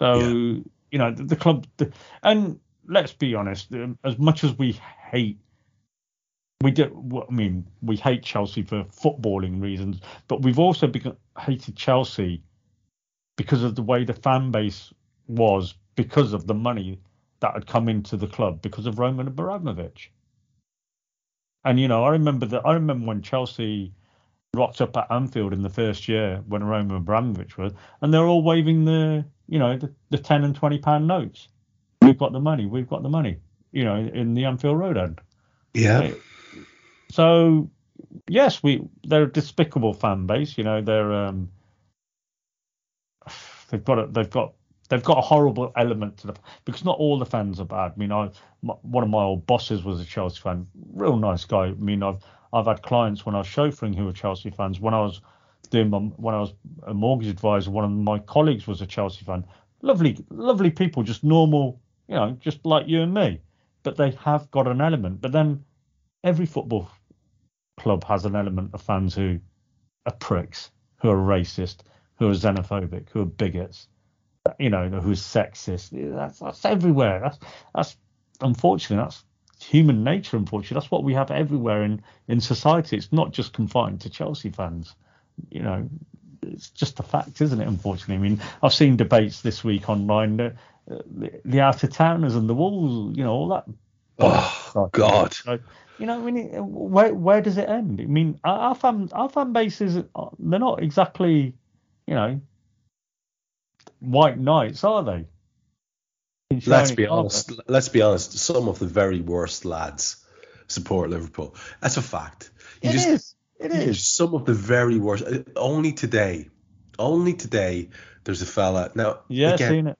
So yeah. you know the, the club, the, and let's be honest, um, as much as we hate we do. I mean, we hate Chelsea for footballing reasons, but we've also become, hated Chelsea because of the way the fan base was, because of the money that had come into the club, because of Roman Abramovich. And you know, I remember that. I remember when Chelsea rocked up at Anfield in the first year when Roman Abramovich was, and they're all waving the you know, the, the 10 and 20 pound notes. we've got the money, we've got the money, you know, in the Anfield Road end. Yeah. So yes, we they're a despicable fan base. You know, they're um, they've got a, they've got they've got a horrible element to the because not all the fans are bad. I mean, I my, one of my old bosses was a Chelsea fan, real nice guy. I mean, I've I've had clients when I was chauffeuring who were Chelsea fans. When I was doing my, when I was a mortgage advisor, one of my colleagues was a Chelsea fan. Lovely, lovely people, just normal, you know, just like you and me. But they have got an element. But then every football club has an element of fans who are pricks, who are racist, who are xenophobic, who are bigots, you know, who are sexist. That's, that's everywhere. That's that's unfortunately that's human nature. Unfortunately, that's what we have everywhere in in society. It's not just confined to Chelsea fans. You know, it's just a fact, isn't it? Unfortunately, I mean, I've seen debates this week online. Uh, the, the, the out of towners and the walls, you know, all that. Oh God! So, you know, I mean, uh, where where does it end? I mean, our fan our fan bases uh, they're not exactly, you know, white knights, are they? Let's be honest. Let's be honest. Some of the very worst lads support Liverpool. That's a fact. You it just, is. It is. Some of the very worst. Uh, only today, only today, there's a fella. Now, yeah, again, seen it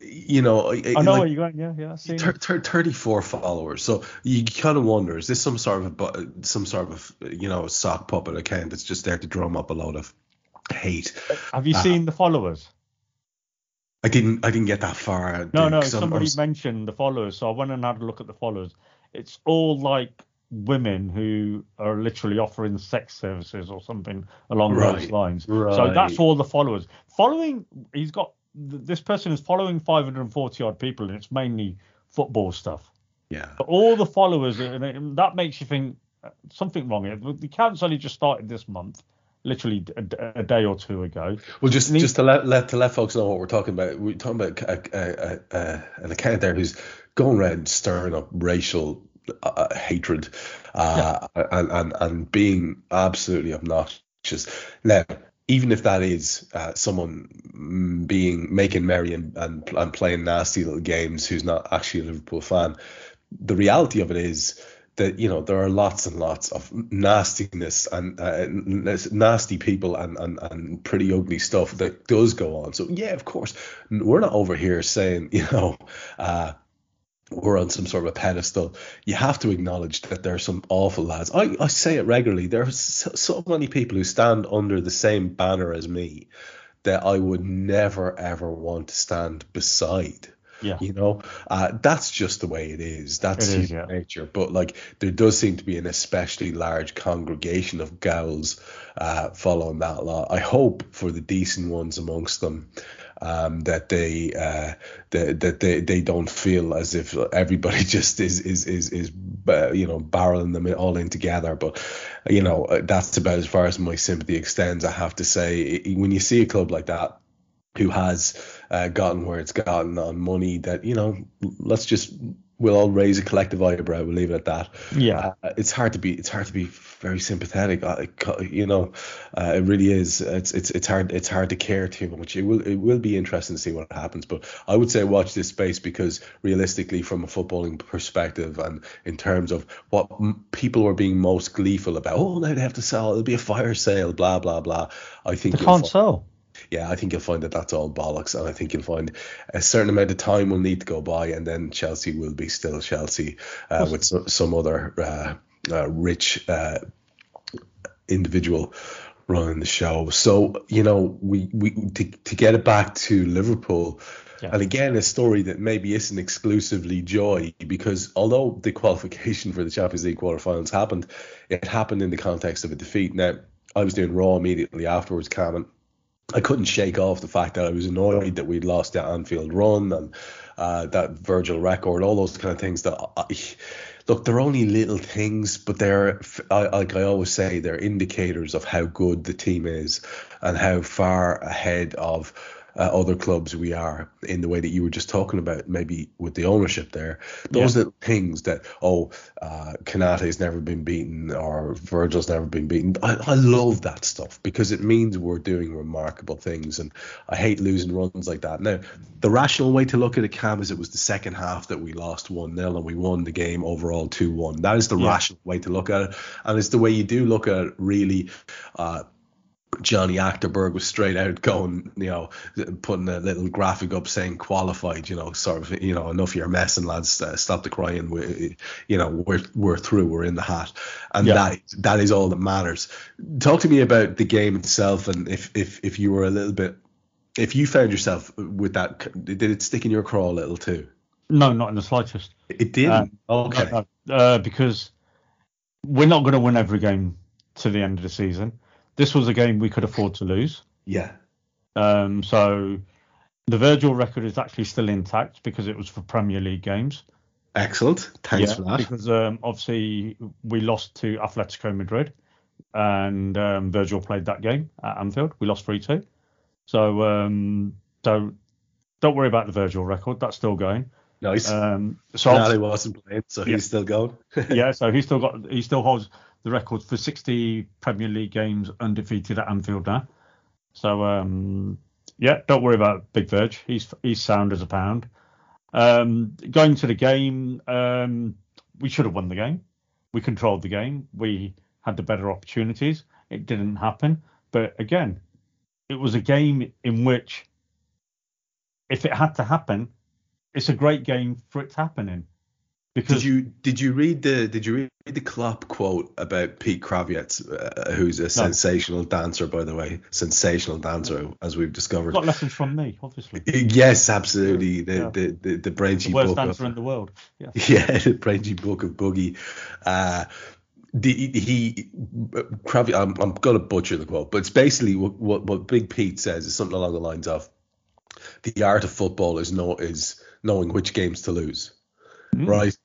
you know, I know like, where you're going. Yeah, yeah. Thir- thir- 34 followers. So you kind of wonder, is this some sort of a, some sort of you know sock puppet account that's just there to drum up a load of hate? Have you uh, seen the followers? I didn't. I didn't get that far. No, no. Somebody was... mentioned the followers, so I went and had a look at the followers. It's all like women who are literally offering sex services or something along right, those lines. Right. So that's all the followers. Following, he's got this person is following 540 odd people, and it's mainly football stuff. Yeah. But all the followers, and that makes you think uh, something wrong here. The account's only just started this month, literally a, a day or two ago. Well, just just to let, let to let folks know what we're talking about. We're talking about a, a, a, an account there who's going around stirring up racial uh, hatred uh, yeah. and, and and being absolutely obnoxious. Now, even if that is uh, someone being making merry and, and, and playing nasty little games who's not actually a Liverpool fan, the reality of it is that you know there are lots and lots of nastiness and uh, nasty people and, and and pretty ugly stuff that does go on. So yeah, of course, we're not over here saying you know. Uh, we're on some sort of a pedestal. You have to acknowledge that there are some awful lads. I, I say it regularly. There are so, so many people who stand under the same banner as me that I would never ever want to stand beside. Yeah. You know, uh, that's just the way it is. That's it is, yeah. nature. But like, there does seem to be an especially large congregation of gals uh, following that law. I hope for the decent ones amongst them um, that they uh, that, that they, they don't feel as if everybody just is is is is uh, you know barreling them all in together. But you know that's about as far as my sympathy extends. I have to say, when you see a club like that who has uh, gotten where it's gotten on money that you know let's just we'll all raise a collective eyebrow. We'll leave it at that. Yeah, uh, it's hard to be it's hard to be very sympathetic. you know, uh, it really is. It's it's it's hard it's hard to care too much. It will it will be interesting to see what happens. But I would say watch this space because realistically, from a footballing perspective and in terms of what m- people were being most gleeful about, oh now they have to sell. It'll be a fire sale. Blah blah blah. I think they can't sell yeah, I think you'll find that that's all bollocks, and I think you'll find a certain amount of time will need to go by, and then Chelsea will be still Chelsea uh, with so, some other uh, uh, rich uh, individual running the show. So you know, we we to, to get it back to Liverpool. Yeah. And again, a story that maybe isn't exclusively joy because although the qualification for the Champions League quarterfinals happened, it happened in the context of a defeat. Now, I was doing Raw immediately afterwards, Cameron, I couldn't shake off the fact that I was annoyed that we'd lost that Anfield run and uh, that Virgil record, all those kind of things. That I, look, they're only little things, but they're like I always say, they're indicators of how good the team is and how far ahead of uh, other clubs we are in the way that you were just talking about, maybe with the ownership there. Those Yeah. little things that, oh, uh, Konaté's never been beaten or Virgil's never been beaten. I, I love that stuff because it means we're doing remarkable things. And I hate losing runs like that. Now, the rational way to look at it, Kam, is it was the second half that we lost 1 0 and we won the game overall 2 1. That is the Yeah. rational way to look at it. And it's the way you do look at it, really. Uh, Johnny Achterberg was straight out going, you know, putting a little graphic up saying qualified, you know, sort of, you know, enough of your messing, lads, uh, stop the crying. We, you know, we're we're through, we're in the hat, and Yeah. that that is all that matters. Talk to me about the game itself, and if if if you were a little bit, if you found yourself with that, did it stick in your craw a little too? No, not in the slightest. It did. Uh, okay. Uh, because we're not going to win every game to the end of the season. This was a game we could afford to lose. Yeah. Um, so the Virgil record is actually still intact because it was for Premier League games. Excellent. Thanks Yeah, for that. Because um, obviously we lost to Atletico Madrid, and um, Virgil played that game at Anfield. We lost three two. So um, so don't worry about the Virgil record. That's still going. Nice. Um, so obviously- he wasn't playing, so Yeah. he's still going. yeah, so he still got he still holds the record for 60 Premier League games undefeated at Anfield now. So um, yeah, don't worry about Big Verge. He's he's sound as a pound. Um, going to the game, um, we should have won the game. We controlled the game. We had the better opportunities. It didn't happen. But again, it was a game in which, if it had to happen, it's a great game for it to happen in. Because Did you did you read the did you read the Klopp quote about Pete Krawietz, uh, who's a sensational dancer, by the way, sensational dancer as we've discovered. got lessons from me, obviously. Yes, absolutely. The Yeah. the the, the The worst book dancer of, in the world. Yeah. yeah, the Branchy book of Boogie. Uh, the, he Kraviet, I'm I'm gonna butcher the quote, but it's basically what, what what Big Pete says is something along the lines of the art of football is know is knowing which games to lose, Mm. right?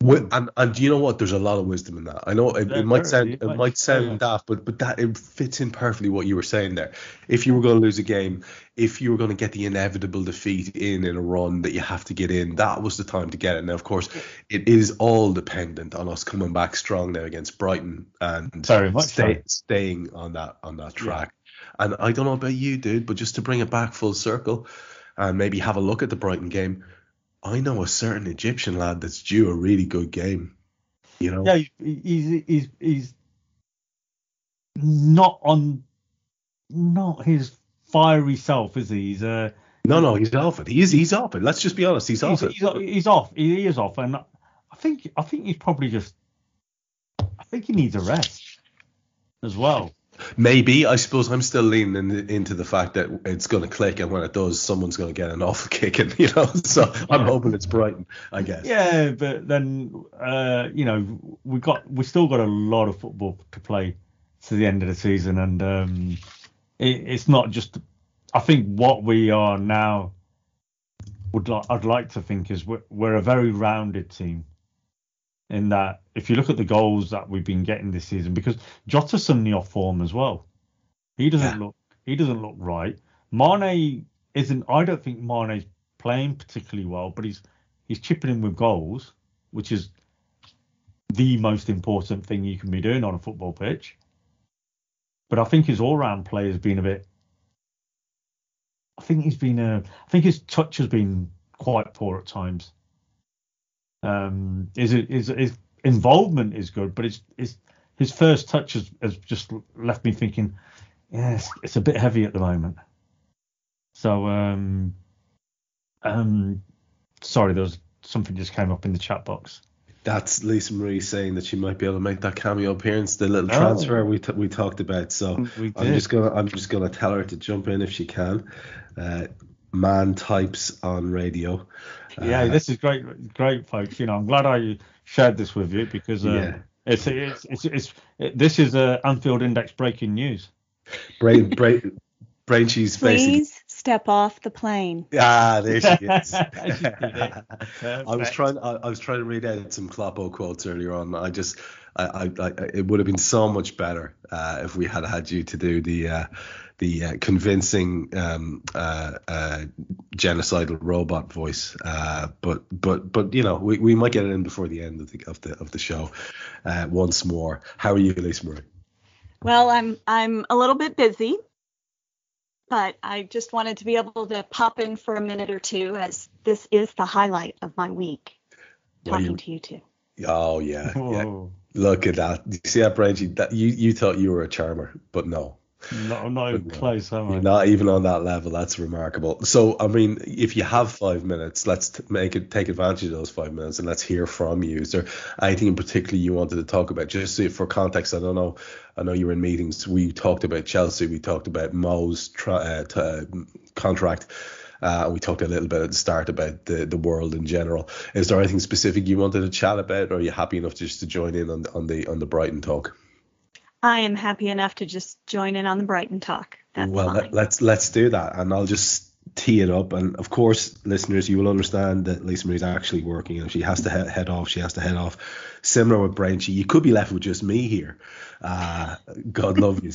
Wi- And and you know what? There's a lot of wisdom in that. I know it, it might sound it might- sound daft, but but that it fits in perfectly what you were saying there. If you were going to lose a game, if you were going to get the inevitable defeat in in a run that you have to get in, that was the time to get it. Now, of course, it is all dependent on us coming back strong now against Brighton and Very much stay, so. staying on that on that track. And I don't know about you, dude, but just to bring it back full circle and maybe have a look at the Brighton game. I know a certain Egyptian lad that's due a really good game. You know, Yeah, he- he's he's he's not on not his fiery self, is he? He's uh no, no, he's off it. He's he's off it. Let's just be honest, he's, he's, off it. he's, he's off. He is off, and I think I think he's probably just I think he needs a rest as well. Maybe I suppose I'm still leaning in, into the fact that it's going to click, and when it does, someone's going to get an awful kicking. You know, so I'm hoping it's Brighton. I guess. Yeah, but then uh, you know we got we still got a lot of football to play to the end of the season, and um, it, it's not just. I think what we are now would like I'd like to think is we're, we're a very rounded team. In that, if you look at the goals that we've been getting this season, because Jota's suddenly off form as well. He doesn't Yeah. look he doesn't look right. Mane isn't. I don't think Mane's playing particularly well, but he's he's chipping in with goals, which is the most important thing you can be doing on a football pitch. But I think his all-round play has been a bit. I think he's been a. I think his touch has been quite poor at times. Um, his his his involvement is good, but his his his first touch has, has just left me thinking, yes, it's a bit heavy at the moment. So um, um, sorry, there was something just came up in the chat box. That's Lisa Marie saying that she might be able to make that cameo appearance, the little Oh. transfer we t- we talked about. So I'm just gonna I'm just gonna tell her to jump in if she can. Uh, man types on radio. Yeah, Uh, this is great, great, folks. You know, I'm glad I shared this with you because um, Yeah. it's, it's it's it's it, this is uh, Anfield Index breaking news. brain brain brain cheese basically. Please step off the plane. Ah, there she is. She did it. I was trying. I, I was trying to read out some Kloppo quotes earlier on. I just, I, I, I it would have been so much better uh, if we had had you to do the, uh, the uh, convincing um, uh, uh, genocidal robot voice. Uh, but but but you know we, we might get it in before the end of the of the of the show. Uh, once more, how are you, Lisa Marie? Well, I'm I'm a little bit busy, but I just wanted to be able to pop in for a minute or two as this is the highlight of my week. Talking you, to you two. Oh yeah, yeah. Look at that. You see that, Branchy? That you you thought you were a charmer, but no. No, I'm not even close, am I? Not even on that level. That's remarkable. So, I mean, if you have five minutes, let's t- make it take advantage of those five minutes and let's hear from you. Is there anything in particular you wanted to talk about? Just for context, I don't know. I know you were in meetings. We talked about Chelsea. We talked about Mo's tra- uh, t- uh, contract. Uh, we talked a little bit at the start about the, the world in general. Is there anything specific you wanted to chat about, or are you happy enough just to join in on, on the on the Brighton talk? I am happy enough to just join in on the Brighton talk. That's well, let, let's let's do that, and I'll just tee it up. And of course, listeners, you will understand that Lisa Marie's actually working, and she has to head, head off. She has to head off. Similar with Branchy, you could be left with just me here. Uh, God love you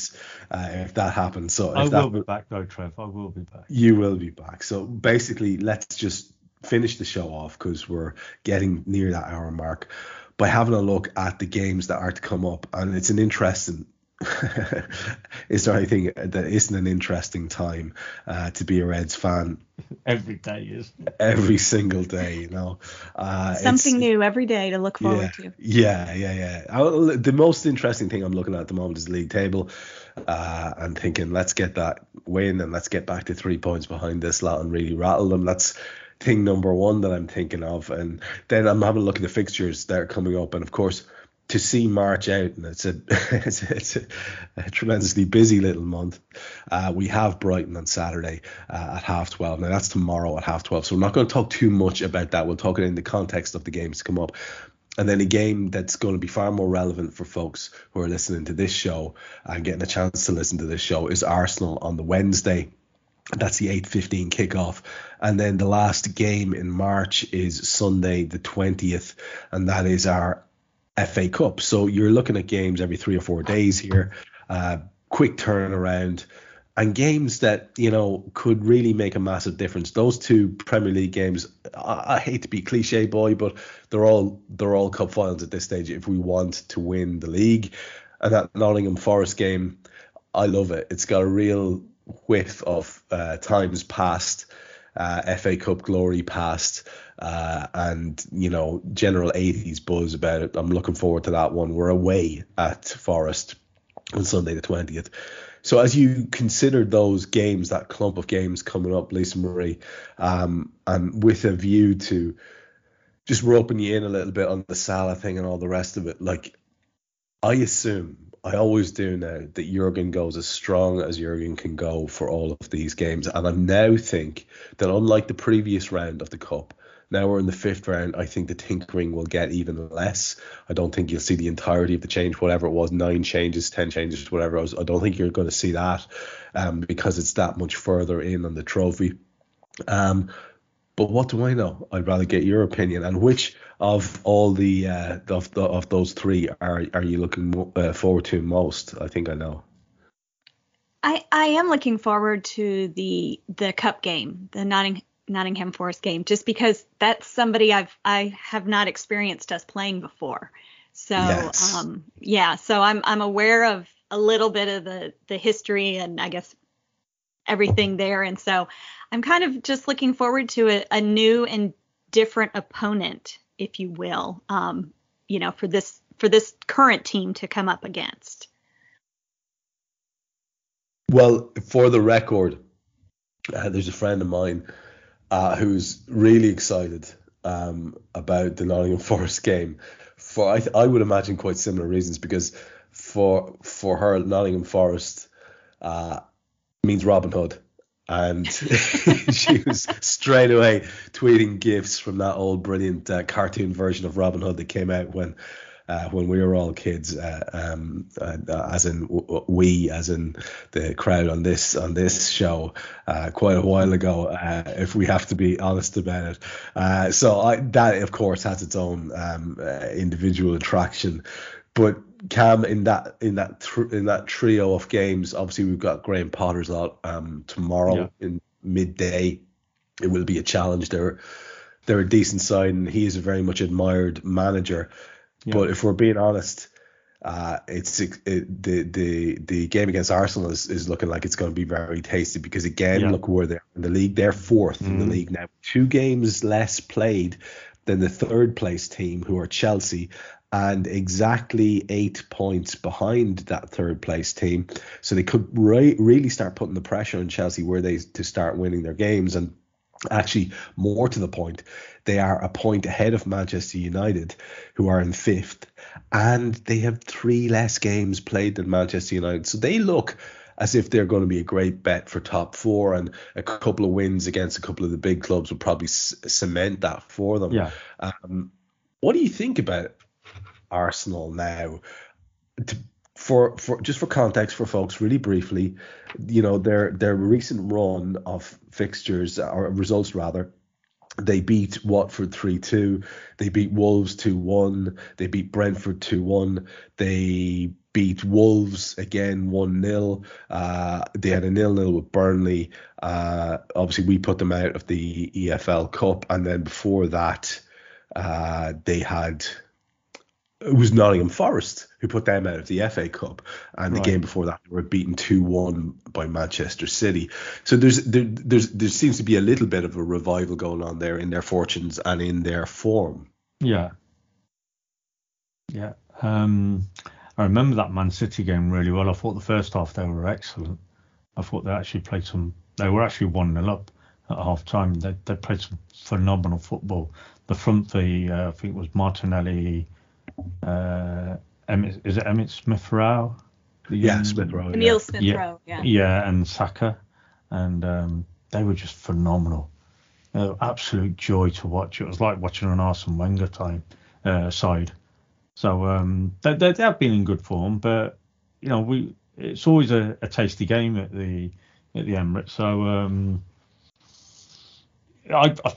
uh, if that happens. So I will be back though, Trev. I will be back. You will be back. So basically, let's just finish the show off because we're getting near that hour mark by having a look at the games that are to come up. And it's an interesting is there anything that isn't an interesting time uh, to be a Reds fan? Every day is. Every single day, you know. Uh, Something new every day to look forward yeah, to. Yeah, yeah, yeah. I, the most interesting thing I'm looking at at the moment is the league table. Uh, and thinking, let's get that win and let's get back to three points behind this lot and really rattle them. That's thing number one that I'm thinking of. And then I'm having a look at the fixtures that are coming up. And of course, to see March out, and it's a it's a, it's a, a tremendously busy little month. Uh, we have Brighton on Saturday uh, at half twelve. Now that's tomorrow at half twelve, so we're not going to talk too much about that. We'll talk it in the context of the games to come up. And then a game that's going to be far more relevant for folks who are listening to this show and getting a chance to listen to this show is Arsenal on the Wednesday. That's the 8:15 kickoff, and then the last game in March is Sunday the 20th, and that is our FA Cup. So you're looking at games every three or four days here, uh, quick turnaround, and games that you know could really make a massive difference. Those two Premier League games, I, I hate to be cliche boy, but they're all they're all cup finals at this stage. If we want to win the league, and that Nottingham Forest game, I love it. It's got a real whiff of uh, times past uh, FA Cup glory past, uh, and you know general 80s buzz about it. I'm looking forward to that one. We're away at Forest on Sunday the 20th. So as you consider those games, that clump of games coming up, Lisa Marie, um, and with a view to just roping you in a little bit on the Salah thing and all the rest of it, like I assume I always do now that Jurgen goes as strong as Jurgen can go for all of these games. And I now think that unlike the previous round of the Cup, now we're in the fifth round. I think the tinkering will get even less. I don't think you'll see the entirety of the change, whatever it was, nine changes, ten changes, whatever it was. I don't think you're going to see that um, because it's that much further in on the trophy. Um, but what do I know? I'd rather get your opinion. And which of all the uh, of the, of those three are are you looking uh, forward to most? I think I know. I I am looking forward to the the cup game, the Notting, Nottingham Forest game, just because that's somebody I've I have not experienced us playing before. So yes. um yeah, so I'm I'm aware of a little bit of the the history and I guess everything there, and so I'm kind of just looking forward to a, a new and different opponent, if you will, um, you know, for this for this current team to come up against. Well, for the record, uh, there's a friend of mine uh, who's really excited um, about the Nottingham Forest game for I, I would imagine quite similar reasons because for for her Nottingham Forest uh, means Robin Hood and she was straight away tweeting gifs from that old brilliant uh, cartoon version of Robin Hood that came out when uh, when we were all kids, uh, um, uh, as in w- we, as in the crowd on this on this show, uh, quite a while ago. Uh, if we have to be honest about it, so I, that of course has its own um, individual attraction, but Kam, in that in that tr- in that trio of games, obviously we've got Graham Potter's out um, tomorrow yeah. in midday. It will be a challenge. They're they're a decent side, and he is a very much admired manager. Yeah. But if we're being honest, uh, it's it, the the the game against Arsenal is, is looking like it's going to be very tasty because again, yeah. look where they're in the league. They're fourth mm. in the mm. league now, two games less played than the third place team, who are Chelsea, and exactly eight points behind that third place team. So they could re- really start putting the pressure on Chelsea where they to start winning their games and. Actually, more to the point, they are a point ahead of Manchester United, who are in fifth, and they have three less games played than Manchester United. So they look as if they're going to be a great bet for top four, and a couple of wins against a couple of the big clubs will probably c- cement that for them. Yeah. Um, what do you think about Arsenal now? To, for for just for context for folks, really briefly, you know their their recent run of fixtures or results rather they beat Watford 3 2. They beat Wolves 2 1. They beat Brentford 2 1. They beat Wolves again 1 0. Uh, they had a nil nil with Burnley. Uh, obviously, we put them out of the EFL Cup. And then before that, uh, they had it was Nottingham Forest who put them out of the FA Cup, and right. the game before that they were beaten two one by Manchester City. So there's there there's there seems to be a little bit of a revival going on there in their fortunes and in their form. Yeah, yeah. Um, I remember that Man City game really well. I thought the first half they were excellent. I thought they actually played some. They were actually one 0 up at half time. They they played some phenomenal football. The front three, uh, I think it was Martinelli uh, Emmett, is it Emile Smith Rowe? Yeah, Smith Rowe. Emile yeah. Smith Rowe, yeah. Yeah, and Saka, and um, they were just phenomenal. Uh, absolute joy to watch. It was like watching an Arsene Wenger time uh, side. So um, they, they, they have been in good form, but you know we it's always a, a tasty game at the at the Emirates. So um, I, I,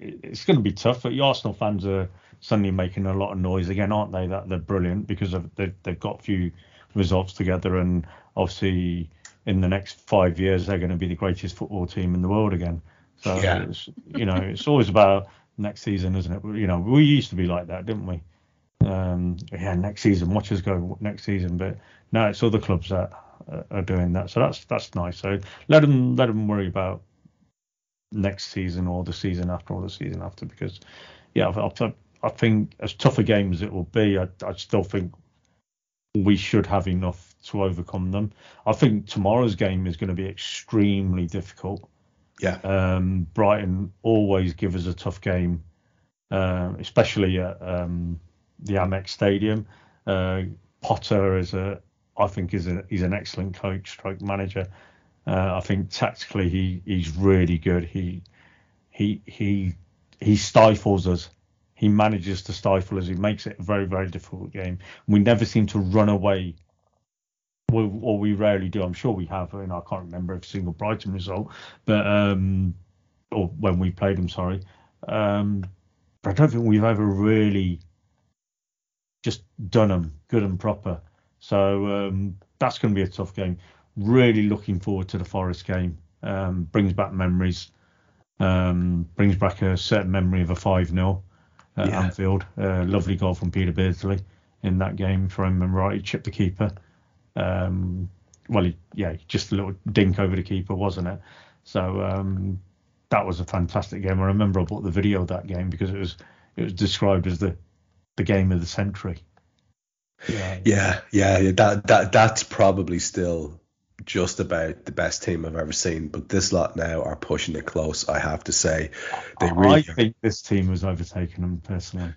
it's going to be tough. But the Arsenal fans are suddenly making a lot of noise again, aren't they? That they're brilliant because of, they, they've got a few results together, and obviously in the next five years they're going to be the greatest football team in the world again. So yeah. it's, you know, it's always about next season, isn't it? You know, we used to be like that, didn't we? Um, yeah, next season, watch us go next season. But now it's other clubs that are doing that, so that's that's nice. So let them let them worry about next season or the season after or the season after because yeah, I've, I've, I think as tough a game as it will be, I, I still think we should have enough to overcome them. I think tomorrow's game is going to be extremely difficult. Yeah. Um, Brighton always give us a tough game, uh, especially at um, the Amex Stadium. Uh, Potter is a, I think, is a he's an excellent coach, stroke manager. Uh, I think tactically he he's really good. He he he he stifles us he manages to stifle us. He makes it a very, very difficult game. We never seem to run away, or we rarely do. I'm sure we have. I can't remember every single Brighton result, but um, or when we played them, sorry. Um, but I don't think we've ever really just done them good and proper. So um, that's going to be a tough game. Really looking forward to the Forest game. Um, brings back memories. Um, brings back a certain memory of a 5 0 at yeah. Anfield. Uh, lovely goal from Peter Beardsley in that game, if I remember right. He chipped the keeper. Um, well, he, yeah, just a little dink over the keeper, wasn't it? So um, that was a fantastic game. I remember I bought the video of that game because it was it was described as the the game of the century. Yeah, yeah, yeah. That that that's probably still just about the best team I've ever seen. But this lot now are pushing it close. I have to say, they really. I think this team has overtaken them personally.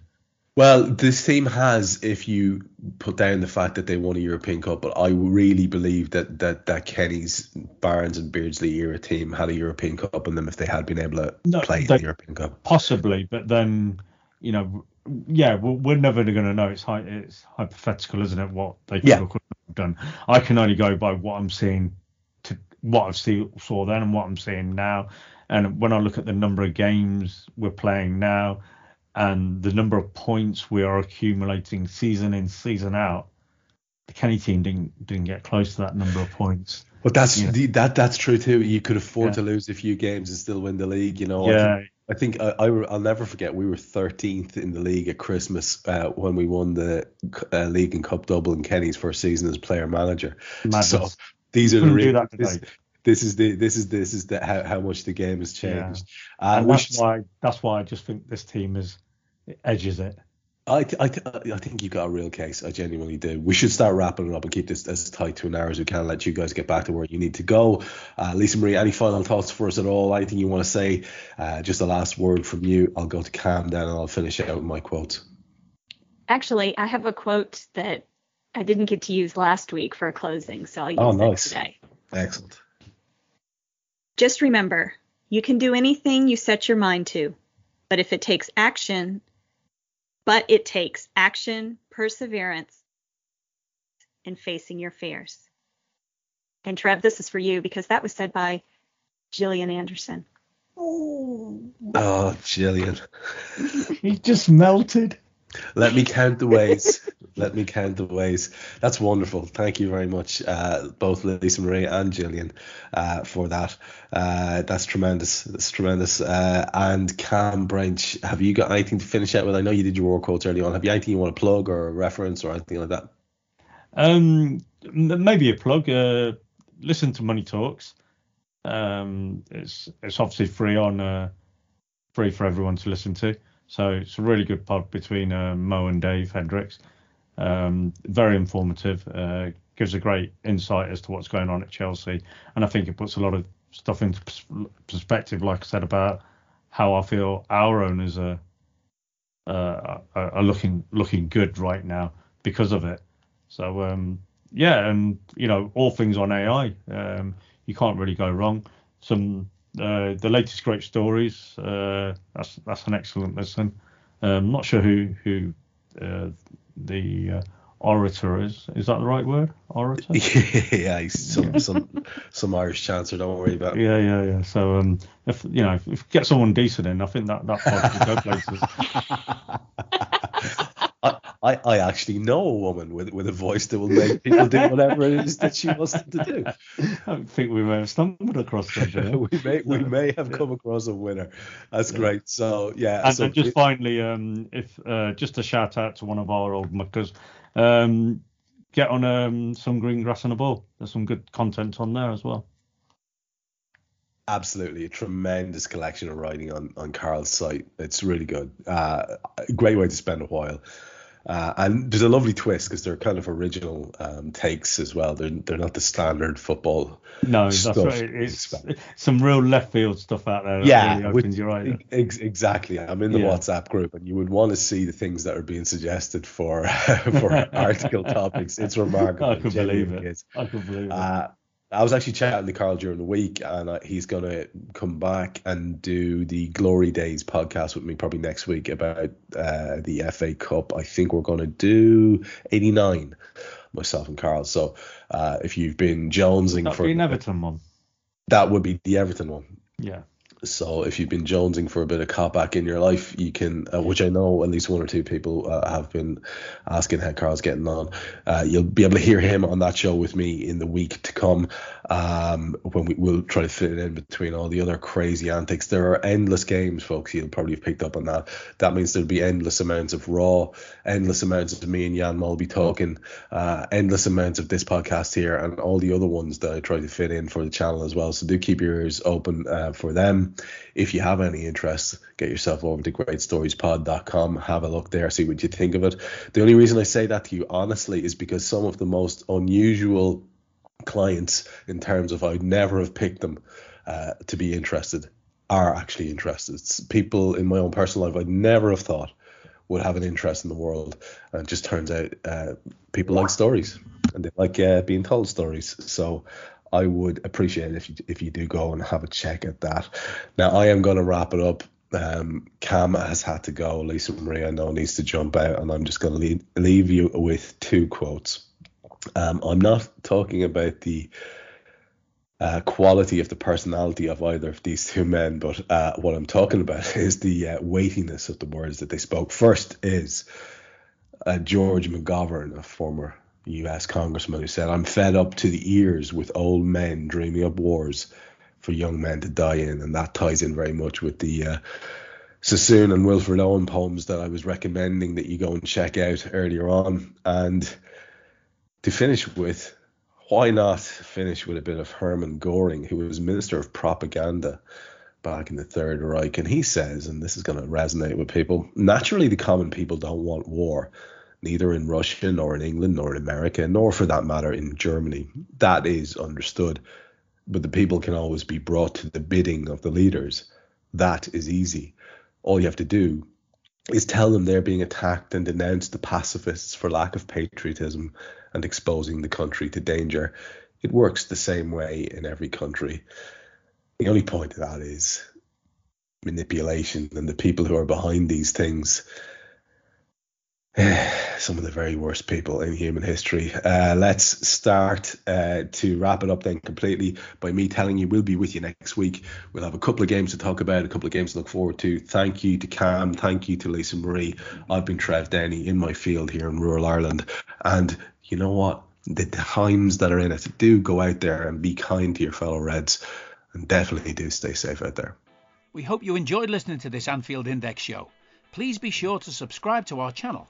Well, this team has, if you put down the fact that they won a European Cup, but I really believe that that that Kenny's, Barnes, and Beardsley era team had a European Cup in them if they had been able to no, play the European Cup. Possibly, but then you know, yeah, we're, we're never going to know. It's it's hypothetical, isn't it? What they could yeah. have done. I can only go by what I'm seeing, to what I've see, saw then and what I'm seeing now. And when I look at the number of games we're playing now and the number of points we are accumulating season in, season out, the Kenny team didn't didn't get close to that number of points. But that's that that's true too. You could afford Yeah. to lose a few games and still win the league. You know. I Yeah. I think I, I will never forget we were 13th in the league at Christmas uh, when we won the uh, league and cup double in Kenny's first season as player manager. Madness. So these are the real, this, this is the this is this is the how, how much the game has Yeah. changed. Uh, and that's should- why that's why I just think this team is it edges it. I, th- I, th- I think you got a real case. I genuinely do. We should start wrapping it up and keep this as tight to an hour as we can. Let you guys get back to where you need to go. Uh, Lisa Marie, any final thoughts for us at all? Anything you want to say? Uh, just a last word from you. I'll go to Kam then and I'll finish it out with my quote. Actually, I have a quote that I didn't get to use last week for a closing, so I'll use Oh, it nice. today. Excellent. Just remember, you can do anything you set your mind to, but if it takes action, but it takes action, perseverance, and facing your fears. And Trev, this is for you because that was said by Gillian Anderson. Oh, oh Gillian. He just melted. Let me count the ways. Let me count the ways. That's wonderful. Thank you very much, uh, both Lisa Marie and Gillian, uh, for that. Uh, that's tremendous. That's tremendous. Uh, and Kam Brainch, have you got anything to finish out with? I know you did your war quotes early on. Have you anything you want to plug or reference or anything like that? Um, maybe a plug. Uh, listen to Money Talks. Um, it's it's obviously free on uh, free for everyone to listen to. So it's a really good pod between uh, Mo and Dave Hendricks. Um, very informative. Uh, gives a great insight as to what's going on at Chelsea, and I think it puts a lot of stuff into pers- perspective. Like I said about how I feel our owners are uh, are looking looking good right now because of it. So um, yeah, and you know all things on AI, um, you can't really go wrong. Some uh, the latest great stories. Uh, that's that's an excellent listen. I'm not sure who who uh, the uh, orator is. Is that the right word? Orator. yeah, he's some some some Irish chancer. Don't worry about it. Yeah, yeah, yeah. So um, if you know, if, if you get someone decent in, I think that that pod could go places. I, I, I actually know a woman with, with a voice that will make people do whatever it is that she wants them to do. I think we may have stumbled across you we may we may have come across a winner. That's great. So yeah, And, so and just finally, um, if uh, just a shout out to one of our old muckers, um, get on um, some green grass and a ball. There's some good content on there as well. absolutely a tremendous collection of writing on on Carl's site. It's really good. Uh, a great way to spend a while. Uh, and there's a lovely twist because they're kind of original um, takes as well. They're they're not the standard football. No, that's right. It's some real left field stuff out there. Yeah, really which- opens your eyes. ex- exactly. I'm in the Yeah. WhatsApp group, and you would want to see the things that are being suggested for for article topics. It's remarkable. I could believe it. I could believe it. Uh, I was actually chatting to Carl during the week, and he's going to come back and do the Glory Days podcast with me probably next week about uh, the FA Cup. I think we're going to do 89, myself and Carl. So uh, if you've been jonesing That'd for be an Everton one. that would be the Everton one. Yeah. So if you've been jonesing for a bit of cop back in your life, you can, uh, which I know at least one or two people uh, have been asking how Carl's getting on. Uh, you'll be able to hear him on that show with me in the week to come. Um, when we will try to fit it in between all the other crazy antics. There are endless games, folks. You'll probably have picked up on that. That means there'll be endless amounts of Raw, endless amounts of me and Jan Molby talking, uh, endless amounts of this podcast here, and all the other ones that I try to fit in for the channel as well. So do keep your ears open uh, for them. If you have any interest, get yourself over to greatstoriespod.com, have a look there, see what you think of it. The only reason I say that to you honestly is because some of the most unusual clients, in terms of I'd never have picked them uh, to be interested, are actually interested. It's people in my own personal life I'd never have thought would have an interest in the world, and just turns out uh, people like stories and they like uh, being told stories. So I would appreciate it if you if you do go and have a check at that. Now I am going to wrap it up. Um, Kam has had to go. Lisa Maria I know needs to jump out, and I'm just going to leave, leave you with two quotes. Um, I'm not talking about the uh, quality of the personality of either of these two men, but uh, what I'm talking about is the uh, weightiness of the words that they spoke. First is uh, George McGovern, a former U.S. congressman who said, "I'm fed up to the ears with old men dreaming up wars for young men to die in," and that ties in very much with the uh, Sassoon and Wilfred Owen poems that I was recommending that you go and check out earlier on. And to finish with, why not finish with a bit of Hermann Goring, who was Minister of Propaganda back in the Third Reich? And he says, and this is going to resonate with people naturally, the common people don't want war neither in Russia nor in England nor in America, nor for that matter in Germany. That is understood. But the people can always be brought to the bidding of the leaders. That is easy. All you have to do is tell them they're being attacked and denounce the pacifists for lack of patriotism and exposing the country to danger. It works the same way in every country. The only point of that is manipulation and the people who are behind these things some of the very worst people in human history. Uh, let's start uh, to wrap it up then completely by me telling you we'll be with you next week. We'll have a couple of games to talk about, a couple of games to look forward to. Thank you to Kam, thank you to Lisa Marie. I've been Trev Downey in my field here in rural Ireland, and you know what? The times that are in it, do go out there and be kind to your fellow Reds, and definitely do stay safe out there. We hope you enjoyed listening to this Anfield Index show. Please be sure to subscribe to our channel